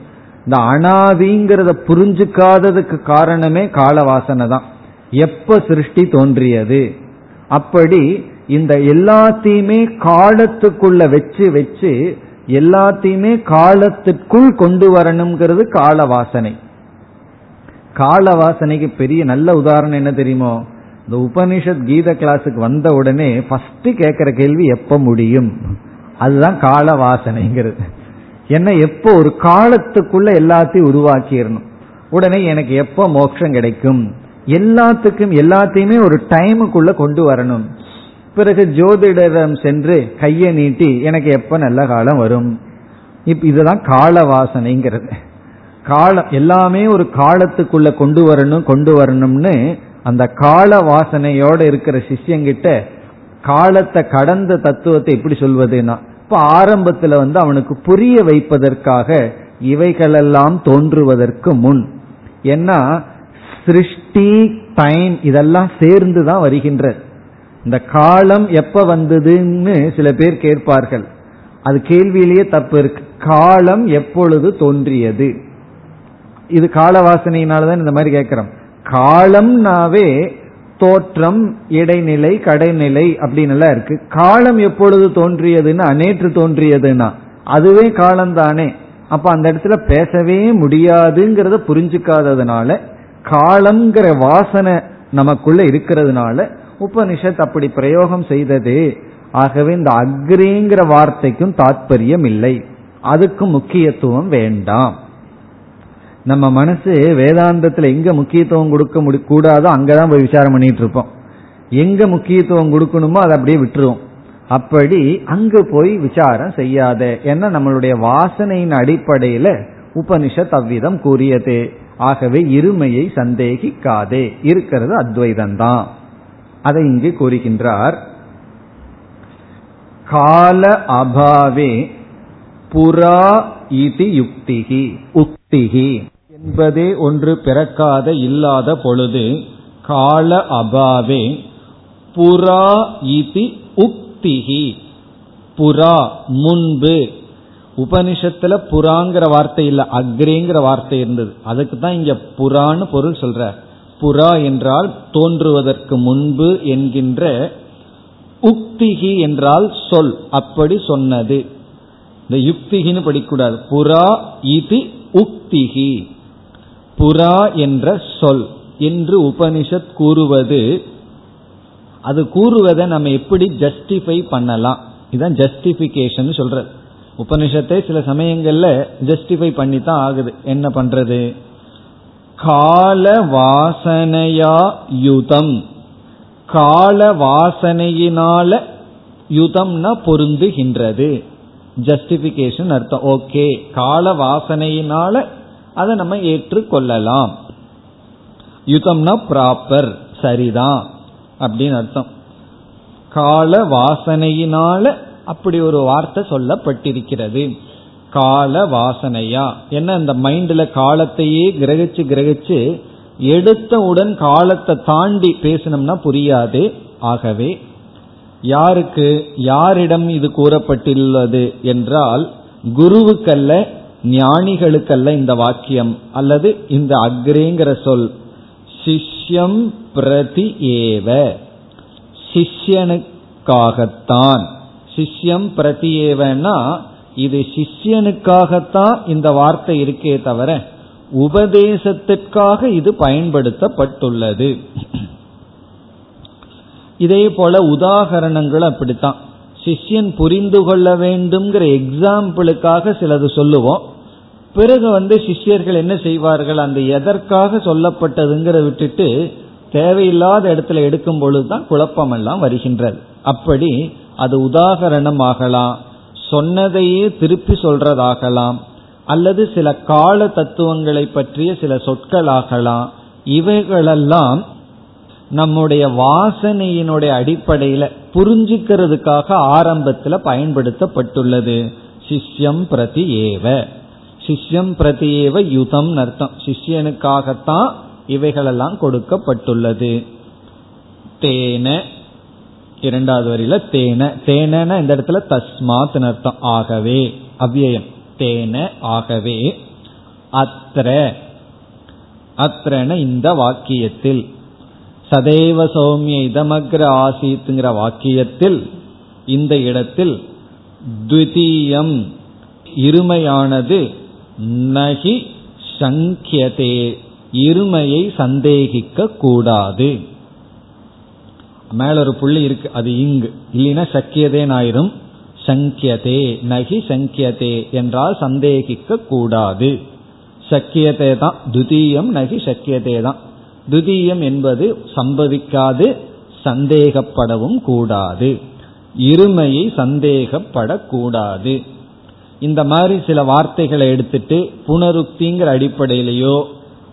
Speaker 2: இந்த அனாதிங்கிறத புரிஞ்சுக்காததுக்கு காரணமே கால வாசனை தான். எப்ப சிருஷ்டி தோன்றியது? அப்படி இந்த எல்லாத்தையுமே காலத்துக்குள்ள வச்சு வச்சு எல்லாத்தையுமே காலத்திற்குள் கொண்டு வரணுங்கிறது கால வாசனை கால வாசனைக்கு பெரிய நல்ல உதாரணம் என்ன தெரியுமோ? இந்த உபனிஷத் கீத கிளாஸுக்கு வந்த உடனே ஃபர்ஸ்ட் கேட்கிற கேள்வி எப்ப முடியும்? அதுதான் கால வாசனைங்கிறது என்ன எப்போ ஒரு காலத்துக்குள்ள எல்லாத்தையும் உருவாக்கிடணும்? உடனே எனக்கு எப்போ மோட்சம் கிடைக்கும்? எல்லாத்துக்கும் எல்லாத்தையுமே ஒரு டைமுக்குள்ள கொண்டு வரணும். பிறகு ஜோதிடரம் சென்று கையை நீட்டி எனக்கு எப்ப நல்ல காலம் வரும்? இப் இதுதான் கால வாசனைங்கிறது காலம் எல்லாமே ஒரு காலத்துக்குள்ள கொண்டு வரணும் கொண்டு வரணும்னு அந்த கால வாசனையோட இருக்கிற சிஷ்யங்கிட்ட காலத்தை கடந்த தத்துவத்தை எப்படி சொல்வதுன்னா இப்ப ஆரம்பத்துல வந்து அவனுக்கு புரிய வைப்பதற்காக இவைகளெல்லாம் தோன்றுவதற்கு முன் ஏன்னா சிருஷ்டி டைம் இதெல்லாம் சேர்ந்து தான் வருகின்றது இந்த காலம் எப்ப வந்ததுன்னு சில பேர் கேட்பார்கள். அது கேள்வியிலேயே தப்பு இருக்கு. காலம் எப்பொழுது தோன்றியது? இது கால வாசனையினாலதான் இந்த மாதிரி கேட்கிறோம். காலம்னாவே தோற்றம் இடைநிலை கடைநிலை அப்படின்னு எல்லாம் இருக்கு. காலம் எப்பொழுது தோன்றியதுன்னா நேற்று தோன்றியதுன்னா அதுவே காலம் தானே அப்ப அந்த இடத்துல பேசவே முடியாதுங்கிறத புரிஞ்சுக்காததுனால காலம்ங்கிற வாசனை நமக்குள்ள இருக்கிறதுனால உபனிஷத் அப்படி பிரயோகம் செய்தது. ஆகவே இந்த அக்ரிங்கிற வார்த்தைக்கும் தாற்பயம் இல்லை அதுக்கும் முக்கியத்துவம் வேண்டாம். நம்ம மனசு வேதாந்தத்துல எங்க முக்கியத்துவம் கொடுக்க கூடாதோ அங்கதான் போய் விசாரம் பண்ணிட்டு இருப்போம் எங்க முக்கியத்துவம் கொடுக்கணுமோ அதை அப்படியே விட்டுருவோம். அப்படி அங்கு போய் விசாரம் செய்யாத. ஏன்னா நம்மளுடைய வாசனையின் அடிப்படையில உபனிஷத் அவ்விதம் கூறியது. ஆகவே இருமையை சந்தேகிக்காதே. இருக்கிறது அத்வைதம்தான். அதை இங்கு கூறுகின்றார். கால அபாவே புறா இது யுக்திகி உக்திகி என்பதே ஒன்று பிறக்காத இல்லாத பொழுது கால அபாவே புறா இது உக்திகி புறா முன்பு. உபனிஷத்துல புறாங்கிற வார்த்தை இல்ல அக்ரேங்கிற வார்த்தை இருந்தது. அதுக்கு தான் இங்க புறான்னு பொருள் சொல்ற. புறா என்றால் தோன்றுவதற்கு முன்பு என்கின்ற உக்திகி என்றால் சொல் அப்படி சொன்னது. இந்த யுக்திகின்னு படிக்கூடாது. புறா இது உக்திகி. புறா என்ற சொல் என்று உபனிஷத் கூறுவது. அது கூறுவதை நம்ம எப்படி ஜஸ்டிஃபை பண்ணலாம். இதுதான் ஜஸ்டிஃபிகேஷன் சொல்றது. உபனிஷத்தை சில சமயங்கள்ல ஜஸ்டிஃபை பண்ணி தான் ஆகுது. என்ன பண்றது? கால வாசனையா யுதம். கால வாசனையினால யுதம்னா பொருந்துகின்றது. ஜஸ்டிபிகேஷன் அர்த்தம். ஓகே கால வாசனையினால அதை நம்ம ஏற்றுக்கொள்ளலாம். யுதம்னா ப்ராப்பர் சரிதான் அப்படின்னு அர்த்தம். கால வாசனையினால அப்படி ஒரு வார்த்தை சொல்லப்பட்டிருக்கிறது. கால வாசனையா என்ன இந்த மைண்ட்ல காலத்தையே கிரகிச்சு கிரகிச்சு எடுத்தவுடன் காலத்தை தாண்டி பேசணும்னா புரியாது. ஆகவே யாருக்கு யாரிடம் இது கூறப்பட்டுள்ளது என்றால் குருவுக்கல்ல ஞானிகளுக்கல்ல இந்த வாக்கியம் அல்லது இந்த அக்ரேங்கிற சொல் சிஷ்யம் பிரதி ஏவ. சிஷ்யனுக்காகத்தான். சிஷ்யம் பிரதி ஏவன்னா இது சிஷ்யனுக்காகத்தான் இந்த வார்த்தை இருக்கே தவிர உபதேசத்திற்காக இது பயன்படுத்தப்பட்டுள்ளது. இதே போல உதாகரணங்கள் அப்படித்தான். சிஷ்யன் புரிந்து கொள்ள வேண்டும்ங்கிற எக்ஸாம்பிளுக்காக சிலது சொல்லுவோம். பிறகு வந்து சிஷ்யர்கள் என்ன செய்வார்கள்? அந்த எதற்காக சொல்லப்பட்டதுங்கிற விட்டுட்டு தேவையில்லாத இடத்துல எடுக்கும் பொழுதுதான் குழப்பமெல்லாம் வருகின்றது. அப்படி அது உதாகரணம் ஆகலாம் சொன்னதையே திருப்பி சொல்றதாகலாம் அல்லது சில கால தத்துவங்களை பற்றிய சில சொற்களாகலாம். இவைகளெல்லாம் நம்முடைய வாசனையினுடைய அடிப்படையில புரிஞ்சுக்கிறதுக்காக ஆரம்பத்தில் பயன்படுத்தப்பட்டுள்ளது. சிஷ்யம் பிரதி ஏவ. சிஷ்யம் பிரதி ஏவ யுதம் அர்த்தம். சிஷ்யனுக்காகத்தான் இவைகளெல்லாம் கொடுக்கப்பட்டுள்ளது. தேன இரண்டாவது வரியில தேன. தேனன இந்த இடத்துல தஸ்மாத் அர்த்தம். ஆகவே. அவ்வியம் தேன ஆகவே. அத்திர அத்திரன இந்த வாக்கியத்தில். சதேவ சௌமிய இதமக்ர ஆசீத்துங்கிற வாக்கியத்தில் இந்த இடத்தில் த்விதீயம் இருமையானது நகி சங்கியதே. இருமையை சந்தேகிக்க கூடாது. மேல ஒரு புள்ளி இருக்கு அது இங்கு. இல்லைன்னா சக்கியதேன்னு ஆயிரும் சங்கியதே நகி சங்கியதே என்றால் சந்தேகிக்க கூடாது சக்கியதே தான் துதியம் நகி சக்கியதே தான் துதியம் என்பது சம்பவிக்காது சந்தேகப்படவும் கூடாது. இருமையை சந்தேகப்படக்கூடாது. இந்த மாதிரி சில வார்த்தைகளை எடுத்துட்டு புனருக்திங்கிற அடிப்படையிலேயோ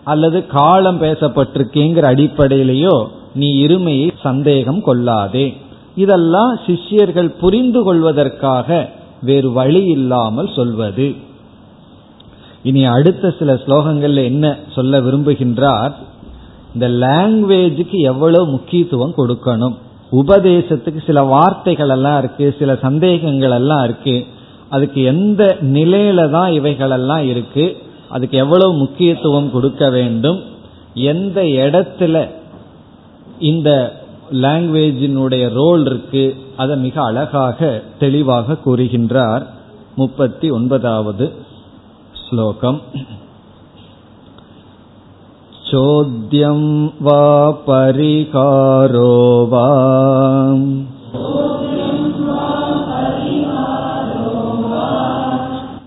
Speaker 2: அல்லது காலம் பேசப்பட்டிருக்கேங்கிற அடிப்படையிலேயோ நீ இருமையை சந்தேகம் கொள்ளாதே. இதெல்லாம் சிஷ்யர்கள் புரிந்து கொள்வதற்காக வேறு வழி இல்லாமல் சொல்வது. இனி அடுத்த சில ஸ்லோகங்கள்ல என்ன சொல்ல விரும்புகின்றார்? இந்த லாங்குவேஜுக்கு எவ்வளவு முக்கியத்துவம் கொடுக்கணும்? உபதேசத்துக்கு சில வார்த்தைகள் எல்லாம் இருக்கு சில சந்தேகங்கள் எல்லாம் இருக்கு. அதுக்கு எந்த நிலையில தான் இவைகளெல்லாம் இருக்கு? அதுக்கு எவ்வளவு முக்கியத்துவம் கொடுக்க வேண்டும்? எந்த இடத்துல இந்த லாங்குவேஜினுடைய ரோல் இருக்கு அதை மிக அழகாக தெளிவாக கூறுகின்றார் முப்பத்தி ஒன்பதாவது ஸ்லோகம் चोद्यं वा परिकारो वा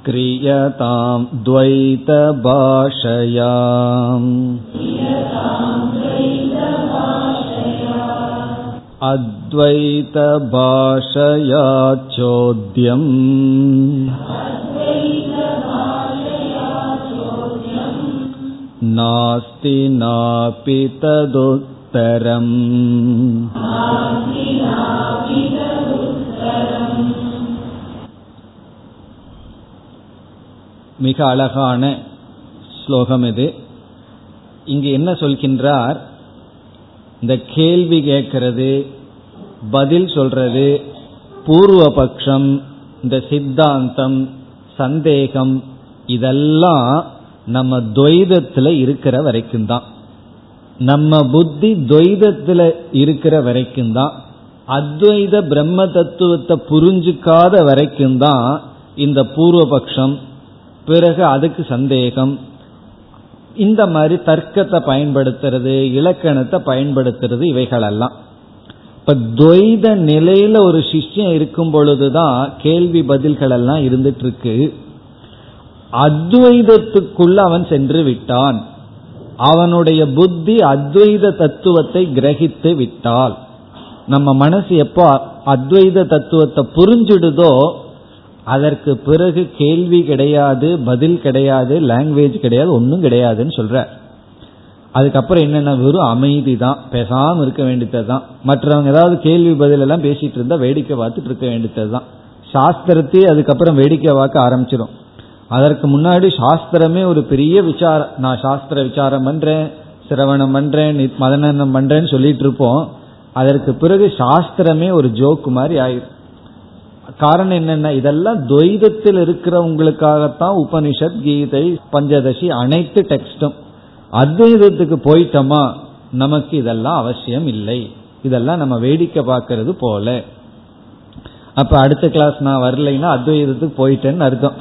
Speaker 2: क्रियतां द्वैतभाषयाम् अद्वैतभाषया चोद्यम् नास्ति नापि तदुत्तरम् மிக அழகான ஸ்லோகம் இது இங்கு என்ன சொல்கின்றார் இந்த கேள்வி கேட்கறது பதில் சொல்றது பூர்வபக்ஷம் இந்த சித்தாந்தம் சந்தேகம் இதெல்லாம் நம்ம துவைதத்துல இருக்கிற வரைக்கும் தான். நம்ம புத்தி துவைதத்துல இருக்கிற வரைக்கும் தான். அத்வைத பிரம்ம தத்துவத்தை புரிஞ்சுக்காத வரைக்கும் தான் இந்த பூர்வபக்ஷம். பிறகு அதுக்கு சந்தேகம். இந்த மாதிரி தர்க்கத்தை பயன்படுத்துறது இலக்கணத்தை பயன்படுத்துறது இவைகளெல்லாம். இப்ப துவைத நிலையில ஒரு சிஷ்யம் இருக்கும் பொழுதுதான் கேள்வி பதில்கள் எல்லாம் இருந்துட்டு இருக்கு அத்வைதத்துக்குள்ள அவன் சென்று விட்டான். அவனுடைய புத்தி அத்வைத தத்துவத்தை கிரகித்து விட்டால். நம்ம மனசு எப்போ அத்வைத தத்துவத்தை புரிஞ்சிடுதோ அதற்கு பிறகு கேள்வி கிடையாது பதில் கிடையாது லாங்குவேஜ் கிடையாது ஒன்றும் கிடையாதுன்னு சொல்ற. அதுக்கப்புறம் என்னென்ன வெறும் அமைதி தான். பேசாம இருக்க வேண்டியது தான். மற்றவங்க ஏதாவது கேள்வி பதில் எல்லாம் பேசிட்டு இருந்தா வேடிக்கை பார்த்துட்டு இருக்க வேண்டியது தான். சாஸ்திரத்தையே அதுக்கப்புறம் வேடிக்கை பார்க்க ஆரம்பிச்சிடும் அதற்கு முன்னாடி சாஸ்திரமே ஒரு பெரிய விசாரம் நான் சாஸ்திர விசாரம் பண்றேன் சிரவணம் பண்றேன் மதனம் பண்றேன்னு சொல்லிட்டு இருப்போம். அதற்கு பிறகு சாஸ்திரமே ஒரு ஜோக்கு மாதிரி ஆயிரும். காரணம் என்னென்ன இதெல்லாம் துவைதத்தில் இருக்கிறவங்களுக்காகத்தான் உபனிஷத் கீதை பஞ்சதசி அனைத்து டெக்ஸ்டும் அத்வைதத்துக்கு போயிட்டோமா? நமக்கு இதெல்லாம் அவசியம் இல்லை. இதெல்லாம் நம்ம வேடிக்கை பார்க்கறது போல. அப்ப அடுத்த கிளாஸ் நான் வரலைன்னா அத்வைதத்துக்கு போயிட்டேன்னு அர்த்தம்.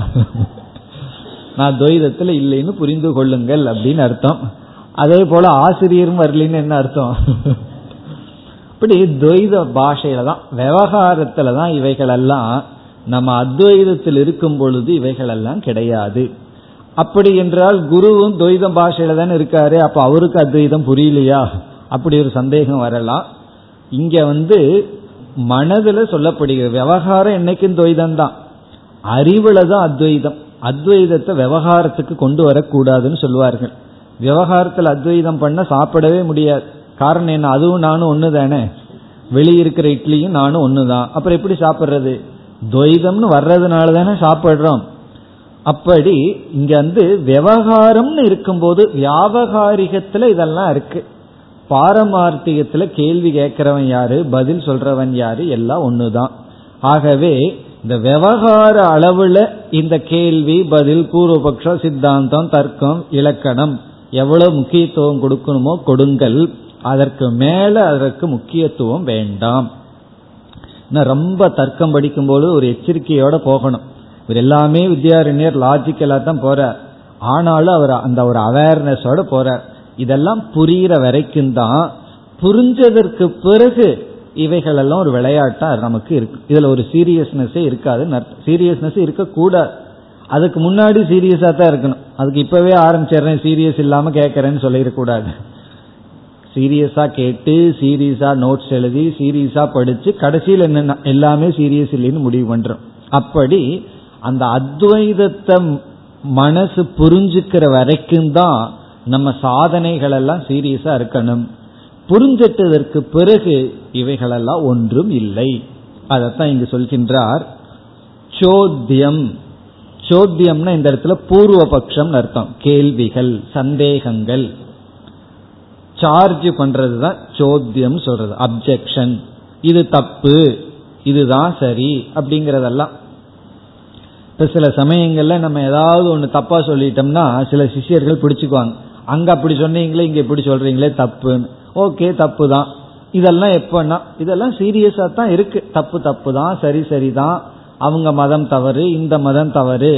Speaker 2: நான் துவைதத்துல இல்லைன்னு புரிந்து கொள்ளுங்கள் அப்படின்னு அர்த்தம். அதே போல ஆசிரியரும் வரலைன்னு என்ன அர்த்தம்? இப்படி துவைத பாஷையில தான் விவகாரத்துல தான் இவைகள் எல்லாம் நம்ம அத்வைதத்தில் இருக்கும் பொழுது இவைகள் எல்லாம் கிடையாது. அப்படி என்றால் குருவும் துவைதம் பாஷையில தானே இருக்காரு அப்ப அவருக்கு அத்வைதம் புரியலையா? அப்படி ஒரு சந்தேகம் வரலாம். இங்க வந்து மனதுல சொல்லப்படுகிறது விவகாரம் என்னைக்கும் துவைதம் தான் அறிவுல தான் அத்வைதம். அத்வைதத்தை விவகாரத்துக்கு கொண்டு வரக்கூடாதுன்னு சொல்லுவார்கள் விவகாரத்தில் அத்வைதம் பண்ண சாப்பிடவே முடியாது. காரணம் என்ன? அதுவும் நானும் ஒன்று தானே வெளியிருக்கிற இட்லியும் நானும் ஒன்று தான் அப்புறம் எப்படி சாப்பிட்றது? துவைதம்னு வர்றதுனால தானே சாப்பிட்றோம். அப்படி இங்க வந்து விவகாரம்னு இருக்கும்போது வியாபகாரிகத்துல இதெல்லாம் இருக்கு. பாரமார்த்திகத்துல கேள்வி கேட்கிறவன் யாரு? பதில் சொல்றவன் யாரு? எல்லாம் ஒண்ணுதான். ஆகவே இந்த விவகார அளவுல இந்த கேள்வி பதில் பூர்வபக்ஷ சித்தாந்தம் தர்க்கம் இலக்கணம் எவ்வளவு முக்கியத்துவம் கொடுக்கணுமோ கொடுங்கள். அதற்கு மேல அதற்கு முக்கியத்துவம் வேண்டாம். ரொம்ப தர்க்கம் படிக்கும்போது ஒரு எச்சரிக்கையோட போகணும். இவர் எல்லாமே வித்யாரண்யர் லாஜிக்கலா தான் போறார். ஆனாலும் அவர் அந்த ஒரு அவேர்னஸோட போறார். இதெல்லாம் புரிகிற வரைக்கும் தான் புரிஞ்சதற்கு பிறகு இவைகளெல்லாம் ஒரு விளையாட்டா நமக்கு இருக்கு. இதுல ஒரு சீரியஸ்னஸே இருக்காது சீரியஸ்னஸ் இருக்கக்கூடாது. அதுக்கு முன்னாடி சீரியஸா தான் இருக்கணும். அதுக்கு இப்பவே ஆரம்பிச்சிடுறேன் சீரியஸ் இல்லாம கேட்கறேன்னு சொல்லிடக்கூடாது. சீரியஸா கேட்டு சீரியஸா நோட்ஸ் எழுதி சீரியஸா படிச்சு கடைசியில் என்ன எல்லாமே சீரியஸ் இல்லைன்னு முடிவு பண்றோம். அப்படி அந்த அத்வைதத்தை மனசு புரிஞ்சுக்கிற வரைக்கும் தான் நம்ம சாதனைகள் எல்லாம் சீரியஸா இருக்கணும். புரிஞ்சிட்டதற்கு பிறகு இவைகளெல்லாம் ஒன்றும் இல்லை. அதைத்தான் இங்கு சொல்கின்றார். சோத்தியம். சோத்தியம்னா இந்த இடத்துல பூர்வபக்ஷம் அர்த்தம். கேள்விகள் சந்தேகங்கள். சார்ஜ் பண்றது தான் சோத்தியம் சொல்றது. அப்செக்ஷன் இது தப்பு. இதுதான் சரி அப்படிங்கறதெல்லாம். இப்ப சில சமயங்கள்ல நம்ம ஏதாவது ஒன்று தப்பா சொல்லிட்டோம்னா சில சிஷியர்கள் பிடிச்சுக்குவாங்க. அங்க அப்படி சொன்னீங்களே இங்க இப்படி சொல்றீங்களே தப்புன்னு. ஓகே தப்பு தான் இதெல்லாம் எப்பன்னா இதெல்லாம் சீரியஸா தான் இருக்கு. தப்பு தப்பு தான் சரி சரிதான். அவங்க மதம் தவறு இந்த மதம் தவறு.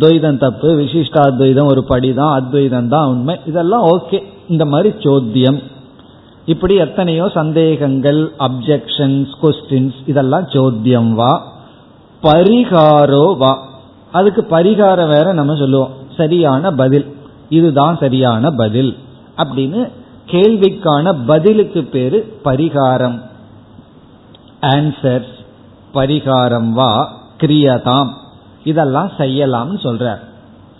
Speaker 2: துவைதம் தப்பு விசிஷ்டாத்வைதம் ஒரு படிதான் அத்வைதம் தான் உண்மை. இதெல்லாம் ஓகே. இந்த மாதிரி சோத்தியம். இப்படி எத்தனையோ சந்தேகங்கள் அப்ஜெக்ஷன்ஸ் கொஸ்டின்ஸ் இதெல்லாம் சோத்தியம் வா. பரிகாரோ வா. அதுக்கு பரிகாரம் வேற நம்ம சொல்லுவோம். சரியான பதில். இதுதான் சரியான பதில். அப்படின்னு கேள்விக்கான பதிலுக்கு பேரு பரிகாரம். ஆன்சர்ஸ் பரிகாரம் வா. கிரியதாம். இதெல்லாம் செய்யலாம்னு சொல்றார்.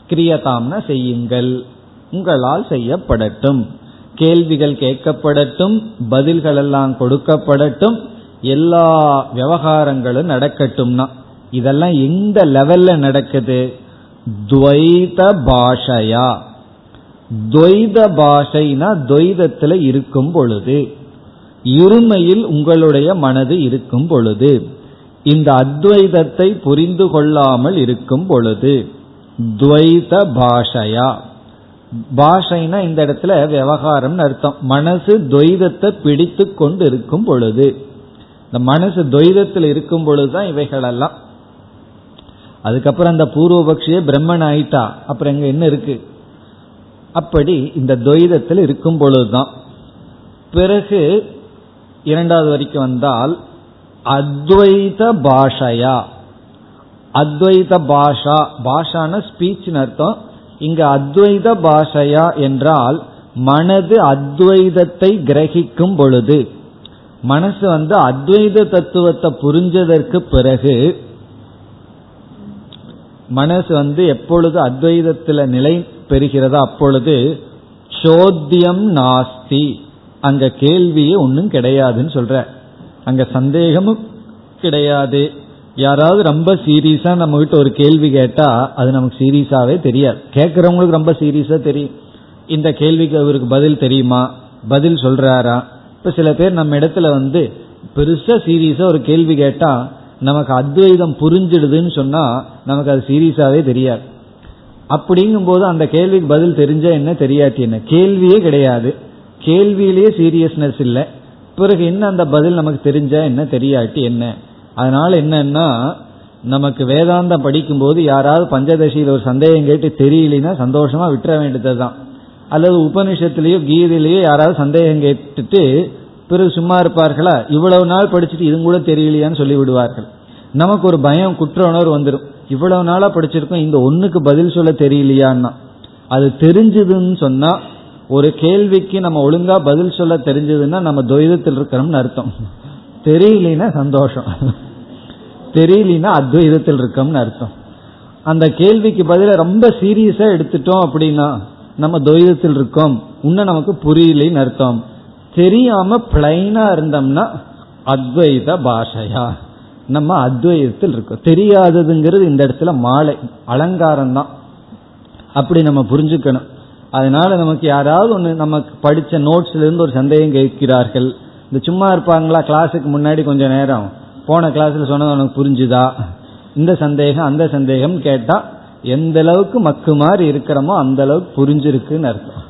Speaker 2: கிரியதாம்னா செய்யுங்கள். உங்களால் செய்யப்படட்டும். கேள்விகள் கேட்கப்படட்டும் பதில்கள் எல்லாம் கொடுக்கப்படட்டும் எல்லா விவகாரங்களும் நடக்கட்டும்னா. இதெல்லாம் எந்த லெவல்ல நடக்குது? துவைத பாஷையா? துவைத பாஷைனா துவைதத்துல இருக்கும் பொழுது இருமையில் உங்களுடைய மனது இருக்கும் பொழுது இந்த அத்வைதத்தை புரிந்து கொள்ளாமல் இருக்கும் பொழுது துவைத பாஷையா? பாஷைனா இந்த இடத்துல விவகாரம் அர்த்தம். மனசு துவைதத்தை பிடித்து கொண்டு இருக்கும் பொழுது. இந்த மனசு துவைதத்தில் இருக்கும் பொழுதுதான் இவைகளெல்லாம். அதுக்கப்புறம் அந்த பூர்வபக்ஷியே பிரம்மன் ஆயிட்டா. அப்புறம் எங்க என்ன இருக்கு? அப்படி இந்த துவைதத்தில் இருக்கும் பொழுதுதான். பிறகு இரண்டாவது வரைக்கும் வந்தால் அத்வைத பாஷையா? அத்வைத பாஷா. பாஷான ஸ்பீச்னு அர்த்தம். இங்க அத்வைத பாஷையா என்றால் மனது அத்வைதத்தை கிரகிக்கும் பொழுது. மனசு வந்து அத்வைத தத்துவத்தை புரிஞ்சதற்கு பிறகு மனசு வந்து எப்பொழுது அத்வைதத்தில் நிலை பெறுகிறதோ அப்பொழுது சோத்தியம் நாஸ்தி. அங்க கேள்வியே ஒன்றும் கிடையாதுன்னு சொல்ற. அங்க சந்தேகமும் கிடையாது. யாராவது ரொம்ப சீரியஸா நம்ம கிட்ட ஒரு கேள்வி கேட்டா அது நமக்கு சீரியஸாவே தெரியாது. கேட்கறவங்களுக்கு ரொம்ப சீரியஸா தெரியும். இந்த கேள்விக்கு அவருக்கு பதில் தெரியுமா? பதில் சொல்றாரா? இப்ப சில பேர் நம்ம இடத்துல வந்து பெருசா சீரியஸா ஒரு கேள்வி கேட்டா நமக்கு அத்வைதம் புரிஞ்சிடுதுன்னு சொன்னா நமக்கு அது சீரியஸாவே தெரியாது. அப்படிங்கும் போது அந்த கேள்விக்கு பதில் தெரிஞ்சா என்ன தெரியாட்டி என்ன? கேள்வியே கிடையாது. கேள்வியிலேயே சீரியஸ்னஸ் இல்லை. பிறகு என்ன அந்த பதில் நமக்கு தெரிஞ்சா என்ன தெரியாட்டி என்ன? அதனால என்னன்னா நமக்கு வேதாந்தம் படிக்கும்போது யாராவது பஞ்சதசியில் ஒரு சந்தேகம் கேட்டு தெரியலனா சந்தோஷமா விட்டுற வேண்டியது தான் அல்லது உபனிஷத்துலயோ கீதையிலேயோ யாராவது சந்தேகம் கேட்டுட்டு பிறகு சும்மா இருப்பார்களா? இவ்வளவு நாள் படிச்சுட்டு இதுவும் கூட தெரியலையான்னு சொல்லி விடுவார்கள். நமக்கு ஒரு பயம் குற்ற உணர்வு வந்துடும் இவ்வளவு நாளா படிச்சிருக்கோம் இந்த ஒன்றுக்கு பதில் சொல்ல தெரியலையான்னா. அது தெரிஞ்சதுன்னு சொன்னா ஒரு கேள்விக்கு நம்ம ஒழுங்கா பதில் சொல்ல தெரிஞ்சதுன்னா நம்ம துவைதத்தில் இருக்கிறோம்னு அர்த்தம். தெரியலனா சந்தோஷம். தெரியலனா அத்வைதத்தில் இருக்கோம்னு அர்த்தம். அந்த கேள்விக்கு பதில ரொம்ப சீரியஸா எடுத்துட்டோம் அப்படின்னா நம்ம துவைதத்தில் இருக்கோம். இன்னும் நமக்கு புரியலன்னு அர்த்தம். தெரியாம பிளைனா இருந்தோம்னா அத்வைத பாஷையா? நம்ம அத்வைதத்தில் இருக்கோம். தெரியாததுங்கிறது இந்த இடத்துல மாலை அலங்காரம் தான். அப்படி நம்ம புரிஞ்சுக்கணும். அதனால நமக்கு யாராவது ஒன்று நமக்கு படித்த நோட்ஸ்ல இருந்து ஒரு சந்தேகம் கேட்கிறார்கள். இந்த சும்மா இருப்பாங்களா? கிளாஸுக்கு முன்னாடி கொஞ்சம் நேரம். போன கிளாஸில் சொன்னது உனக்கு புரிஞ்சுதா? இந்த சந்தேகம் அந்த சந்தேகம் கேட்டால் எந்த அளவுக்கு மக்கு மாதிரி இருக்கிறோமோ அந்த அளவுக்கு புரிஞ்சிருக்குன்னு அர்த்தம்.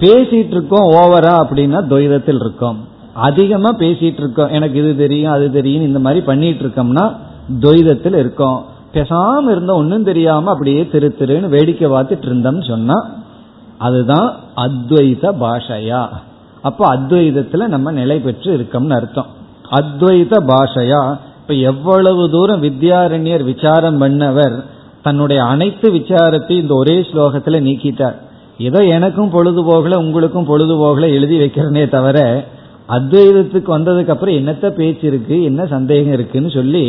Speaker 2: பேசிட்டு இருக்கோம் ஓவரா அப்படின்னா துவைதத்தில் இருக்கோம். அதிகமா பேசிட்டு இருக்கோம். எனக்கு இது தெரியும் அது தெரியும் இந்த மாதிரி பண்ணிட்டு இருக்கோம்னா துவைதத்தில் இருக்கோம். பேசாம இருந்தால் ஒன்னும் தெரியாம அப்படியே திரு திருன்னு வேடிக்கை பார்த்துட்டு இருந்தோம்னு சொன்னா அதுதான் அத்வைத பாஷையா. அப்போ அத்வைதத்துல நம்ம நிலை பெற்று இருக்கோம்னு அர்த்தம். அத்வைத பாஷையா இப்ப எவ்வளவு தூரம் வித்யாரண்யர் விசாரம் பண்ணவர் தன்னுடைய அனைத்து விசாரத்தையும் இந்த ஒரே ஸ்லோகத்துல நீக்கிட்டார். ஏதோ எனக்கும் பொழுதுபோகல உங்களுக்கும் பொழுதுபோகல எழுதி வைக்கிறனே தவிர அத்வைதத்துக்கு வந்ததுக்கு அப்புறம் என்னத்த பேச்சு இருக்கு என்ன சந்தேகம் இருக்குன்னு சொல்லி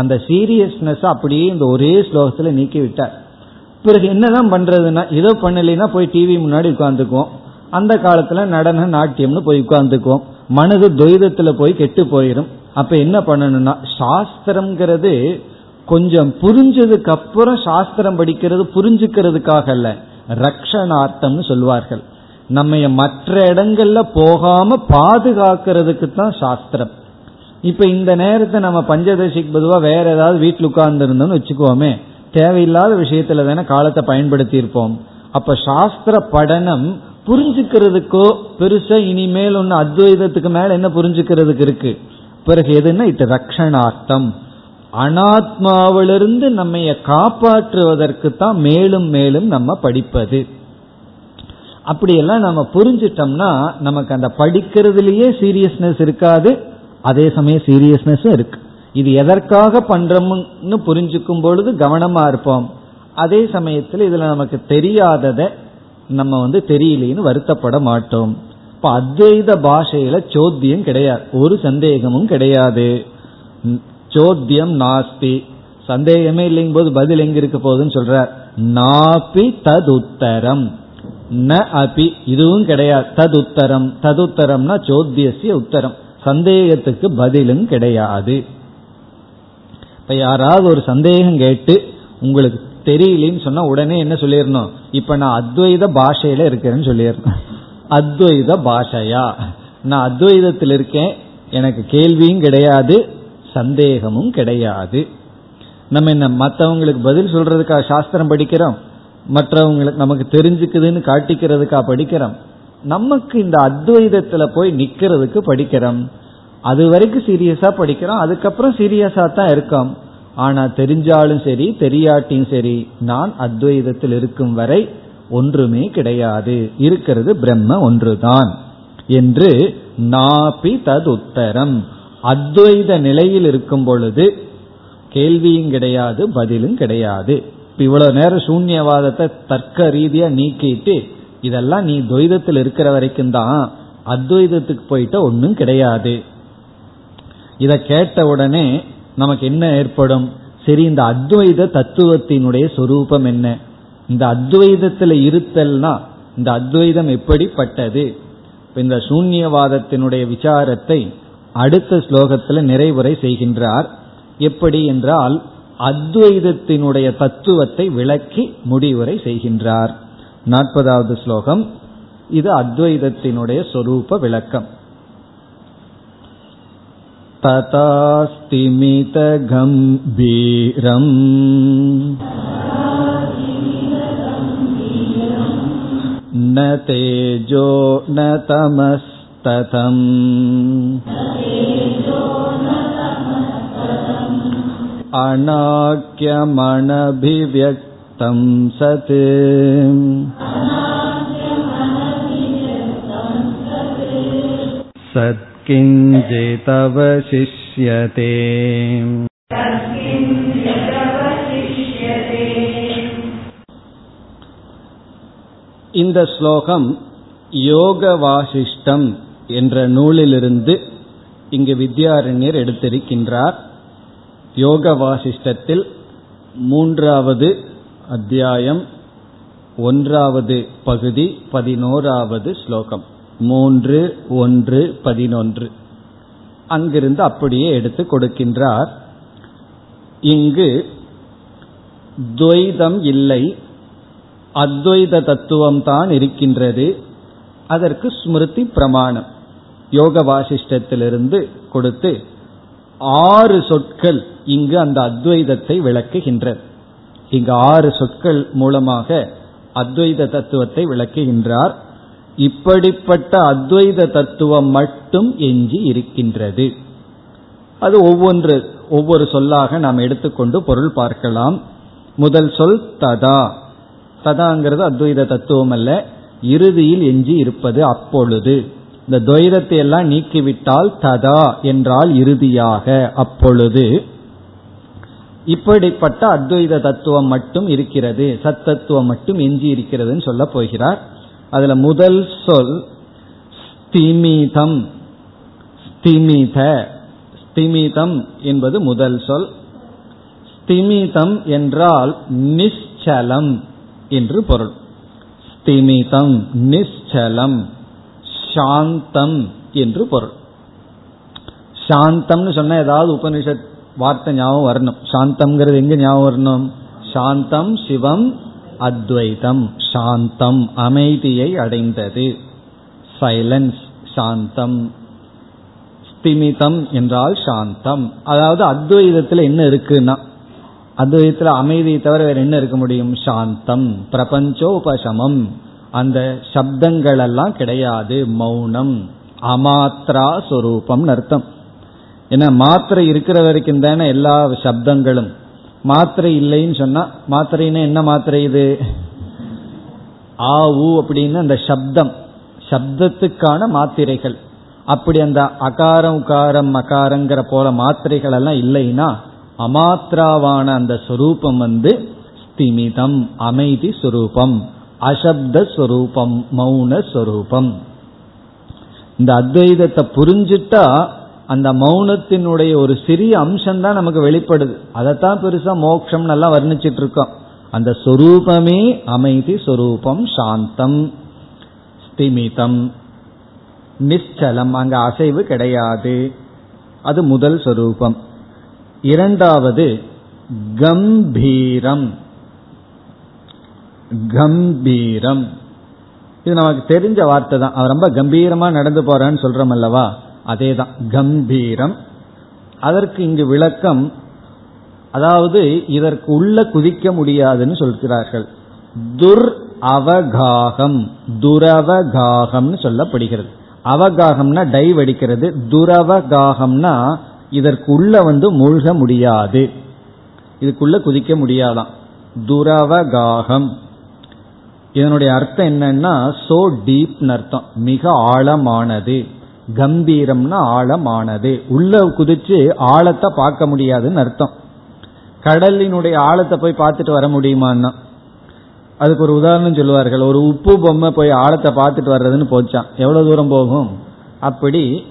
Speaker 2: அந்த சீரியஸ்னஸ் அப்படியே இந்த ஒரே ஸ்லோகத்துல நீக்கி விட்டார் பிறகு என்னதான் பண்றதுன்னா இதோ பண்ணலைன்னா போய் டிவி முன்னாடி உட்காந்துக்குவோம் அந்த காலத்துல நடன நாட்டியம்னு போய் உட்காந்துக்குவோம் மனது துவைதத்துல போய் கெட்டு போயிடும் அப்ப என்ன பண்ணணும்னா சாஸ்திரம்ங்கிறது கொஞ்சம் புரிஞ்சதுக்கு அப்புறம் சாஸ்திரம் படிக்கிறது புரிஞ்சுக்கிறதுக்காக அல்ல. ரக்ஷணார்த்தம்னு சொல்வார்கள். நம்ம மற்ற இடங்கள்ல போகாம பாதுகாக்கிறதுக்கு தான் சாஸ்திரம். இப்ப இந்த நேரத்தை நம்ம பஞ்சதசிக்கு பொதுவா வேற ஏதாவது வீட்டில் உட்கார்ந்து இருந்தோம்னு வச்சுக்கோமே தேவையில்லாத விஷயத்துல தானே காலத்தை பயன்படுத்தி இருப்போம் அப்ப சாஸ்திர படனம் புரிஞ்சுக்கிறதுக்கோ பெருசா இனிமேல் ஒன்னு அத்வைதத்துக்கு மேல என்ன புரிஞ்சுக்கிறதுக்கு இருக்கு? பிறகு எதுன்னா இது ரக்ஷணார்த்தம். அனாத்மாவிலிருந்து நம்ம காப்பாற்றுவதற்கு தான் மேலும் மேலும் நம்ம படிப்பது. அப்படியெல்லாம் நம்ம புரிஞ்சிட்டோம்னா நமக்கு அந்த படிக்கிறதுலயே சீரியஸ்னஸ் இருக்காது. அதே சமயம் சீரியஸ்னஸும் இருக்கு. இது எதற்காக பண்றோம்னு புரிஞ்சுக்கும் பொழுது கவனமா இருப்போம். அதே சமயத்தில் இதுல நமக்கு தெரியாததை நம்ம வந்து தெரியலேன்னு வருத்தப்பட மாட்டோம். இப்ப அத்வைத பாஷையில சோத்தியம் கிடையாது. ஒரு சந்தேகமும் கிடையாது. சோத்தியம் நாஸ்தி. சந்தேகமே இல்லைங்கும் போது பதில் எங்க இருக்க போகுதுன்னு சொல்ற நாபி ததுத்தரம். ந அபி. இதுவும் கிடையாது. ததுத்தரம். ததுத்தரம்னா சோத்தியசிய உத்தரம். சந்தேகத்துக்கு பதிலும் கிடையாது. இப்ப யாராவது ஒரு சந்தேகம் கேட்டு உங்களுக்கு தெரியலன்னு சொன்னா உடனே என்ன சொல்லிடணும்? இப்ப நான் அத்வைத பாஷையில இருக்கிறேன்னு சொல்லிடணும். அத்வைத பாஷையா? நான் அத்வைதத்தில் இருக்கேன். எனக்கு கேள்வியும் கிடையாது சந்தேகமும் கிடையாது. நம்ம என்ன மற்றவங்களுக்கு பதில் சொல்றதுக்காக சாஸ்திரம் படிக்கிறோம்? மற்றவங்களுக்கு நமக்கு தெரிஞ்சுக்குதுன்னு காட்டிக்கிறதுக்காக படிக்கிறோம்? நமக்கு இந்த அத்வைதத்துல போய் நிக்கிறதுக்கு படிக்கிறோம். அது வரைக்கும் சீரியஸா படிக்கிறோம். அதுக்கப்புறம் சீரியஸா தான் இருக்கோம். ஆனா தெரிஞ்சாலும் சரி தெரியாட்டியும் சரி நான் அத்வைதத்தில் இருக்கும் வரை ஒன்றுமே கிடையாது. இருக்கிறது பிரம்ம ஒன்றுதான். என்று நாபி தது உத்தரம் அத்வைத நிலையில் இருக்கும் பொழுது கேள்வியும் கிடையாது பதிலும் கிடையாது. இப்ப இவ்வளவு நேரம் சூன்யவாதத்தை தர்க்க ரீதியா நீக்கிட்டு இதெல்லாம் நீ துவைதத்தில் இருக்கிற வரைக்கும் தான் அத்வைதத்துக்கு போயிட்ட ஒன்றும் கிடையாது. இத கேட்ட உடனே நமக்கு என்ன ஏற்படும்? சரி இந்த அத்வைத தத்துவத்தினுடைய சொரூபம் என்ன? இந்த அத்வைதத்தில் இருத்தல்னா இந்த அத்வைதம் எப்படிப்பட்டது? இந்த சூன்யவாதத்தினுடைய விசாரத்தை அடுத்த ஸ்லோகத்தில் நிறைவுரை செய்கின்றார். எப்படி என்றால் அத்வைதத்தினுடைய தத்துவத்தை விளக்கி முடிவுரை செய்கின்றார். நாற்பதாவது ஸ்லோகம் இது அத்வைதத்தினுடைய சொரூப விளக்கம். ततास्तिमितगम्भीरम् न तेजो न तमस्ततम् अनाख्यमणभिव्यक्तं सत् सत्किञ्चितवशिष्यते இந்த ஸ்லோகம் யோக வாசிஷ்டம் என்ற நூலிலிருந்து இங்கு வித்யாரண்யர் எடுத்திருக்கின்றார் யோக வாசிஷ்டத்தில் மூன்றாவது அத்தியாயம் ஒன்றாவது பகுதி பதினோராவது ஸ்லோகம் மூன்று ஒன்று பதினொன்று. அங்கிருந்து அப்படியே எடுத்து கொடுக்கின்றார். இங்கு துவைதம் இல்லை. அத்வைத தத்துவம் தான் இருக்கின்றது. அதற்கு ஸ்மிருதி பிரமாணம். யோக வாசிஷ்டத்திலிருந்து கொடுத்து ஆறு சொற்கள் இங்கு அந்த அத்வைதத்தை விளக்குகின்றது இங்கு ஆறு சொற்கள் மூலமாக அத்வைத தத்துவத்தை விளக்குகின்றார். இப்படிப்பட்ட அத்வைத தத்துவம் மட்டும் எஞ்சி இருக்கின்றது. அது ஒவ்வொன்று ஒவ்வொரு சொல்லாக நாம் எடுத்துக்கொண்டு பொருள் பார்க்கலாம். முதல் சொல் ததா. ததாங்கிறது அத்வைத தத்துவம் அல்ல. இறுதியில் எஞ்சி இருப்பது அப்பொழுது. இந்த துவைதத்தை எல்லாம் நீக்கிவிட்டால் ததா என்றால் இறுதியாக அப்பொழுது. இப்படிப்பட்ட அத்வைத தத்துவம் மட்டும் இருக்கிறது. சத்தத்துவம் மட்டும் எஞ்சி இருக்கிறதுன்னு சொல்ல போகிறார். அதுல முதல் சொல் ஸ்திமிதம். ஸ்திமித. ஸ்திமிதம் என்பது முதல் சொல். ஸ்திமிதம் என்றால் நிச்சலம் என்று பொருள். ஸ்திமிதம் நிச்சலம் சாந்தம் என்று பொருள். சாந்தம்னு சொன்னா ஏதாவது உபனிஷத் வார்த்தை ஞாபகம் வரணும். சாந்தம்ங்கிறது எங்க ஞாபகம் வரணும்? சாந்தம் சிவம் அத்வைதம் சாந்தம் அமைதியை அடைந்தது. சைலன்ஸ் சாந்தம். ஸ்திமிதம் என்றால் சாந்தம். அதாவது அத்வைதத்தில் என்ன இருக்குன்னா அத்வைதத்தில் அமைதியை தவிர வேற என்ன இருக்க முடியும்? சாந்தம். பிரபஞ்சோபசமம். அந்த சப்தங்கள் எல்லாம் கிடையாது. மௌனம். அமாத்ரா சொரூபம் அர்த்தம். ஏன்னா மாத்திரை இருக்கிற வரைக்கும் தானே எல்லா சப்தங்களும். மாத்திரை இல்லைன்னு சொன்னா மாத்திரைன்னா என்ன மாத்திரை இது? ஆ ஊ அப்படின்னு அந்த சப்தம் சப்தத்துக்கான மாத்திரைகள். அப்படி அந்த அகாரம் உகாரம் மகாரங்கிற போல மாத்திரைகள் எல்லாம் இல்லைன்னா அமாத்திராவான அந்த சொரூபம் வந்து ஸ்திமிதம் அமைதி சொரூபம் அசப்த சொரூபம் மௌன ஸ்வரூபம் இந்த அத்வைதத்தை புரிஞ்சுட்டா அந்த மௌனத்தினுடைய ஒரு சிறிய அம்சம் தான் நமக்கு வெளிப்படுது. அதைத்தான் பெருசா மோக்ஷம் நல்லா வர்ணிச்சிட்டு இருக்கோம் அந்த சொரூபமே அமைதி சொரூபம் சாந்தம் ஸ்திமிதம் நிச்சலம் அங்க அசைவு கிடையாது. அது முதல் சொரூபம். இரண்டாவது கம்பீரம். கம்பீரம். இது நமக்கு தெரிஞ்ச வார்த்தை தான் அவர் ரொம்ப கம்பீரமா நடந்து போறான்னு சொல்றோம் அல்லவா? அதே தான் கம்பீரம். அதற்கு இங்கு விளக்கம் அதாவது இதற்கு உள்ள குதிக்க முடியாதுன்னு சொல்கிறார்கள். துர் அவகாகம் துரவகாகம்னு சொல்லப்படுகிறது. அவகாகம்னா டை வடிக்கிறது துரவகாகம்னா இதற்குள்ள வந்து மூழ்க முடியாது. இதுக்குள்ள குதிக்க முடியாதாம் துரவகாகம். இதனுடைய அர்த்தம் என்னன்னா சோ டீப் அர்த்தம். மிக ஆழமானது. கம்பீரம்னா ஆழமானது. உள்ள குதிச்சு ஆழத்தை பார்க்க முடியாதுன்னு அர்த்தம். கடலினுடைய ஆழத்தை போய் பார்த்துட்டு வர முடியுமான்னா. அதுக்கு ஒரு உதாரணம் சொல்லுவார்கள். ஒரு உப்பு பொம்மை போய் ஆழத்தை பார்த்துட்டு வர்றதுன்னு போச்சான். எவ்வளவு தூரம் போகும்? அப்படி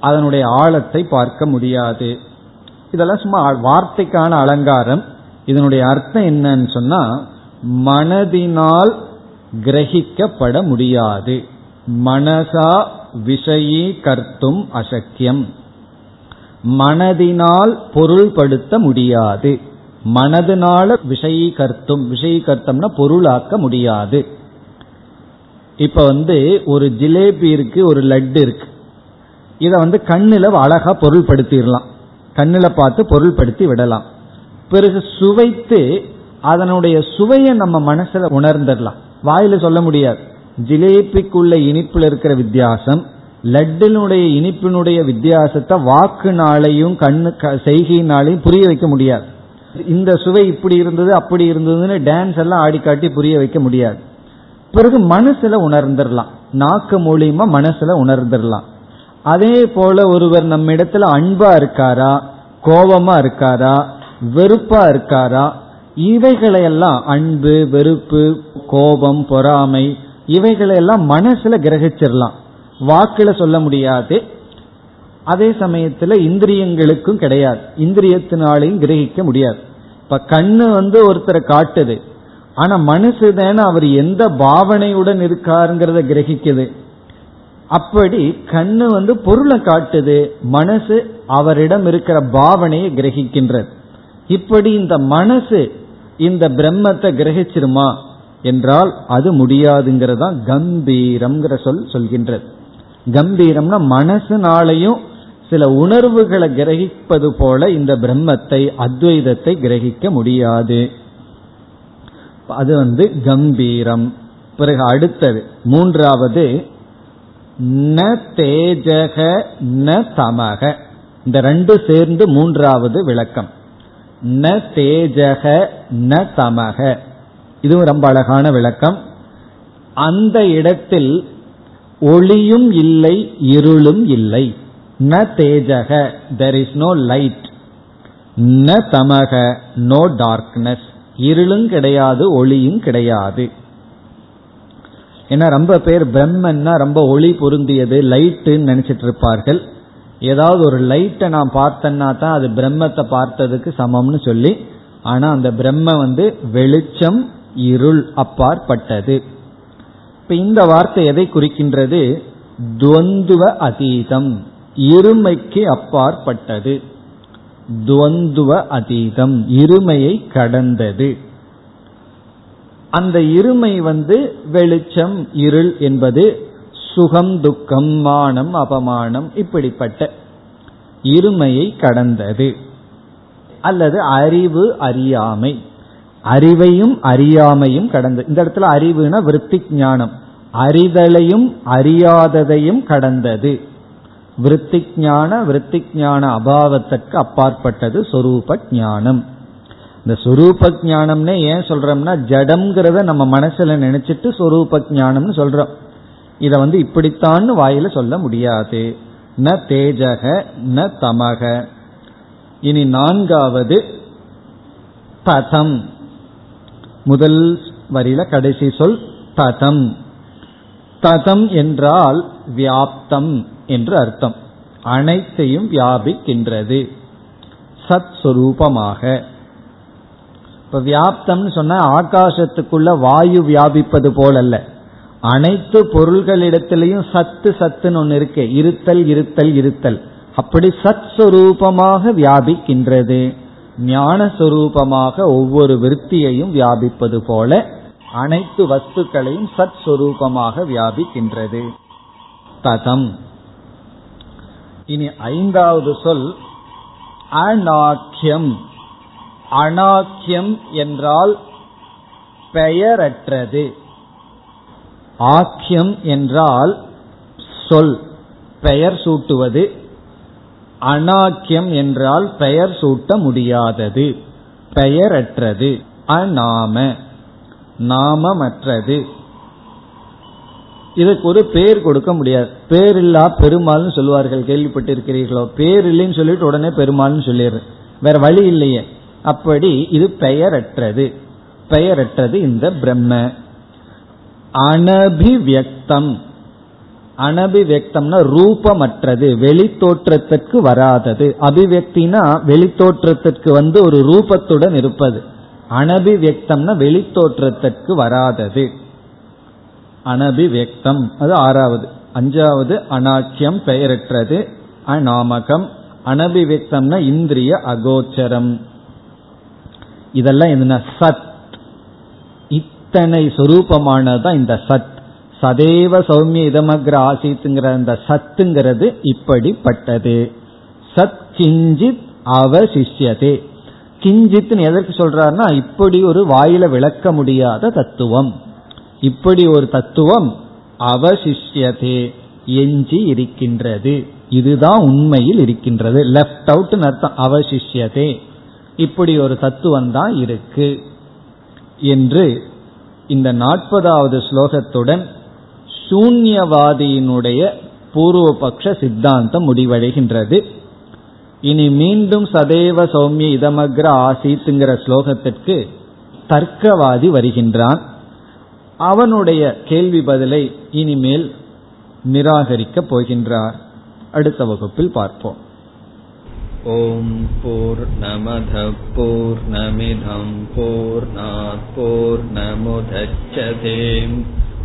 Speaker 2: அதனுடைய ஆழத்தை பார்க்க முடியாது. இதெல்லாம் சும்மா வார்த்தைக்கான அலங்காரம். இதனுடைய அர்த்தம் என்னன்னு சொன்னா மனதினால் கிரகிக்கப்பட முடியாது. மனசா விஷயீ கர்த்தும் அசக்கியம். மனதினால் பொருள்படுத்த முடியாது. மனதினால விஷயம் கர்த்தம்னா பொருளாக்க முடியாது. இப்ப வந்து ஒரு ஜிலேபி இருக்கு ஒரு லட்டு இருக்கு. இதை வந்து கண்ணில் அழகா பொருள்படுத்திடலாம். கண்ணில் பார்த்து பொருள்படுத்தி விடலாம். பிறகு சுவைத்து அதனுடைய சுவையை நம்ம மனசுல உணர்ந்துடலாம். வாயில சொல்ல முடியாது. ஜிலேபிக்குள்ள இனிப்புல இருக்கிற வித்தியாசம் லட்டினுடைய இனிப்பினுடைய வித்தியாசத்தை வாக்குனாலையும் கண்ணு செய்கையினாலையும் புரிய வைக்க முடியாது. இந்த சுவை இப்படி இருந்தது அப்படி இருந்ததுன்னு டான்ஸ் எல்லாம் ஆடி காட்டி புரிய வைக்க முடியாது. பிறகு மனசுல உணர்ந்துடலாம். நாக்கு மூலியமா மனசுல உணர்ந்துடலாம். அதே போல ஒருவர் நம்ம இடத்துல அன்பா இருக்காரா கோபமா இருக்காரா வெறுப்பா இருக்காரா இவைகளையெல்லாம் அன்பு வெறுப்பு கோபம் பொறாமை இவைகளையெல்லாம் மனசுல கிரகிச்சிடலாம் வாக்குல சொல்ல முடியாது. அதே சமயத்துல இந்திரியங்களுக்கும் கிடையாது. இந்திரியத்தினாலையும் கிரகிக்க முடியாது. இப்ப கண்ணு வந்து ஒருத்தரை காட்டுது. ஆனா மனசு தானே அவர் எந்த பாவனையுடன் இருக்காருங்கிறத கிரகிக்குது. அப்படி கண்ணு வந்து பொருளை காட்டுது. மனசு அவரிடம் இருக்கிற பாவனையை கிரகிக்கின்றது. இப்படி இந்த மனசு இந்த பிரம்மத்தை கிரகிச்சிருமா? என்றால் அது முடியாதுங்கிறதா கம்பீரம்ங்கிற சொல் சொல்கின்றது. கம்பீரம்னா மனசுனாலையும் சில உணர்வுகளை கிரகிப்பது போல இந்த பிரம்மத்தை அத்வைதத்தை கிரகிக்க முடியாது. அது வந்து கம்பீரம். பிறகு அடுத்தது மூன்றாவது ந தேஜக ந தமக. இந்த ரெண்டு சேர்ந்து மூன்றாவது விளக்கம். ந தேஜக ந தமக. இதுவும் ரொம்ப அழகான விளக்கம். அந்த இடத்தில் ஒளியும் இல்லை இருளும் இல்லை. ந தேஜக தெர் இஸ் நோ லைட் ந தமக நோ டார்க்னஸ் இருளும் கிடையாது ஒளியும் கிடையாது. ஏன்னா ரொம்ப பேர் பிரம்மன்னா ரொம்ப ஒளி பொருந்தியது லைட்டுன்னு நினைச்சிட்டு இருப்பார்கள். ஏதாவது ஒரு லைட்டை நான் பார்த்தேன்னா தான் அது பிரம்மத்தை பார்த்ததுக்கு சமம்னு சொல்லி ஆனா அந்த பிரம்ம வந்து வெளிச்சம் இருள் அப்பாற்பட்டது. இப்ப இந்த வார்த்தை எதை குறிக்கின்றது? துவந்துவ அதீதம் இருமைக்கு அப்பாற்பட்டது. துவந்துவ அதீதம் இருமையை கடந்தது. அந்த இருமை வந்து வெளிச்சம் இருள் என்பது சுகம் துக்கம் மானம் அபமானம் இப்படிப்பட்ட இருமையை கடந்தது. அல்லது அறிவு அறியாமை. அறிவையும் அறியாமையும் கடந்து இந்த இடத்துல அறிவுனா விற்பி ஞானம் அறிதலையும் அறியாததையும் கடந்தது. விற்பி ஞான விற்பி ஞான அபாவத்திற்கு அப்பாற்பட்டது சொரூப ஞானம் இந்த சொரூப ஞானம்னே ஏன் சொல்றோம்னா ஜடம்ங்கிறத நம்ம மனசுல நினைச்சிட்டு சொரூப ஞானம்னு சொல்றோம். இத வந்து இப்படித்தான் வாயில சொல்ல முடியாது. ந தேஜக ந தமக. இனி நான்காவது ததம். முதல் வரியில கடைசி சொல் ததம். ததம் என்றால் வியாப்தம் என்று அர்த்தம். அனைத்தையும் வியாபிக்கின்றது. சத் சுரூபமாக. இப்ப வியாப்தம்னு சொன்னா ஆகாசத்துக்குள்ள வாயு வியாபிப்பது போலல்ல. அனைத்து பொருள்களிடத்திலையும் சத்து சத்துன்னு ஒன்று இருக்கு. இருத்தல் இருத்தல் இருத்தல். அப்படி சத் சுரூபமாக வியாபிக்கின்றது. ஞானஸ்வரூபமாக ஒவ்வொரு விற்த்தியையும் வியாபிப்பது போல அனைத்து வஸ்துக்களையும் சத் சுரூபமாக வியாபிக்கின்றது. ததம். இனி ஐந்தாவது சொல் அநாக்கியம். அநாக்கியம் என்றால் பெயரற்றது. ஆக்கியம் என்றால் சொல் பெயர் சூட்டுவது. அனாக்கியம் என்றால் பெயர் சூட்ட முடியாதது பெயரற்றது அநாம நாமமற்றது. இதுக்கு ஒரு பேர் கொடுக்க முடியாது. பேர் இல்லா பெருமாள்னு சொல்லுவார்கள் கேள்விப்பட்டிருக்கிறீர்களோ? பேர் இல்லைன்னு சொல்லிட்டு உடனே பெருமாள்னு சொல்லிடுற வேற வழி இல்லையே. அப்படி இது பெயரற்றது. பெயரற்றது இந்த பிரம்ம. அனபிவியக்தம். அனபிவியக்தம்னா ரூபமற்றது வெளித்தோற்றத்திற்கு வராதது. அபிவியக்தினா வெளித்தோற்றத்திற்கு வந்து ஒரு ரூபத்துடன் இருப்பது. அனபிவியக்தம்னா வெளித்தோற்றத்திற்கு வராதது. அனபிவியக்தம் அது ஆறாவது. அஞ்சாவது அனாக்கியம் பெயரற்றது. அநாமகம் அனபிவியக்தம்னா இந்திரிய அகோச்சரம். இதெல்லாம் என்ன சத். இத்தனை சொரூபமானதுதான் இந்த சத். சதேவ சௌமிய இதமக்ர ஆசித்துங்கிற அந்த சத்துங்கிறது இப்படிப்பட்டது. சத் கிஞ்சித் அவசிஷ்யதே. கிஞ்சித்னு எதற்கு சொல்றாருன்னா இப்படி ஒரு வாயில விளக்க முடியாத தத்துவம். இப்படி ஒரு தத்துவம் அவசிஷ்யதே எஞ்சி இருக்கின்றது. இதுதான் உண்மையில் இருக்கின்றது. லெப்ட் அவுட் அர்த்தம் அவசிஷ்யதே. இப்படி ஒரு தத்துவம் தான் இருக்கு. என்று இந்த நாற்பதாவது ஸ்லோகத்துடன் சூன்யவாதியினுடைய பூர்வபக்ஷ சித்தாந்தம் முடிவடைகின்றது. இனி மீண்டும் சதேவ சௌமிய இதமக்ர ஆசித்துங்கிற ஸ்லோகத்திற்கு தர்க்கவாதி வருகின்றான். அவனுடைய கேள்வி பதிலை இனிமேல் நிராகரிக்கப் போகின்றார். அடுத்த வகுப்பில் பார்ப்போம்.
Speaker 1: ஓம் போர் நமத போர் நமிதம் போர் நமுதச்சதேம்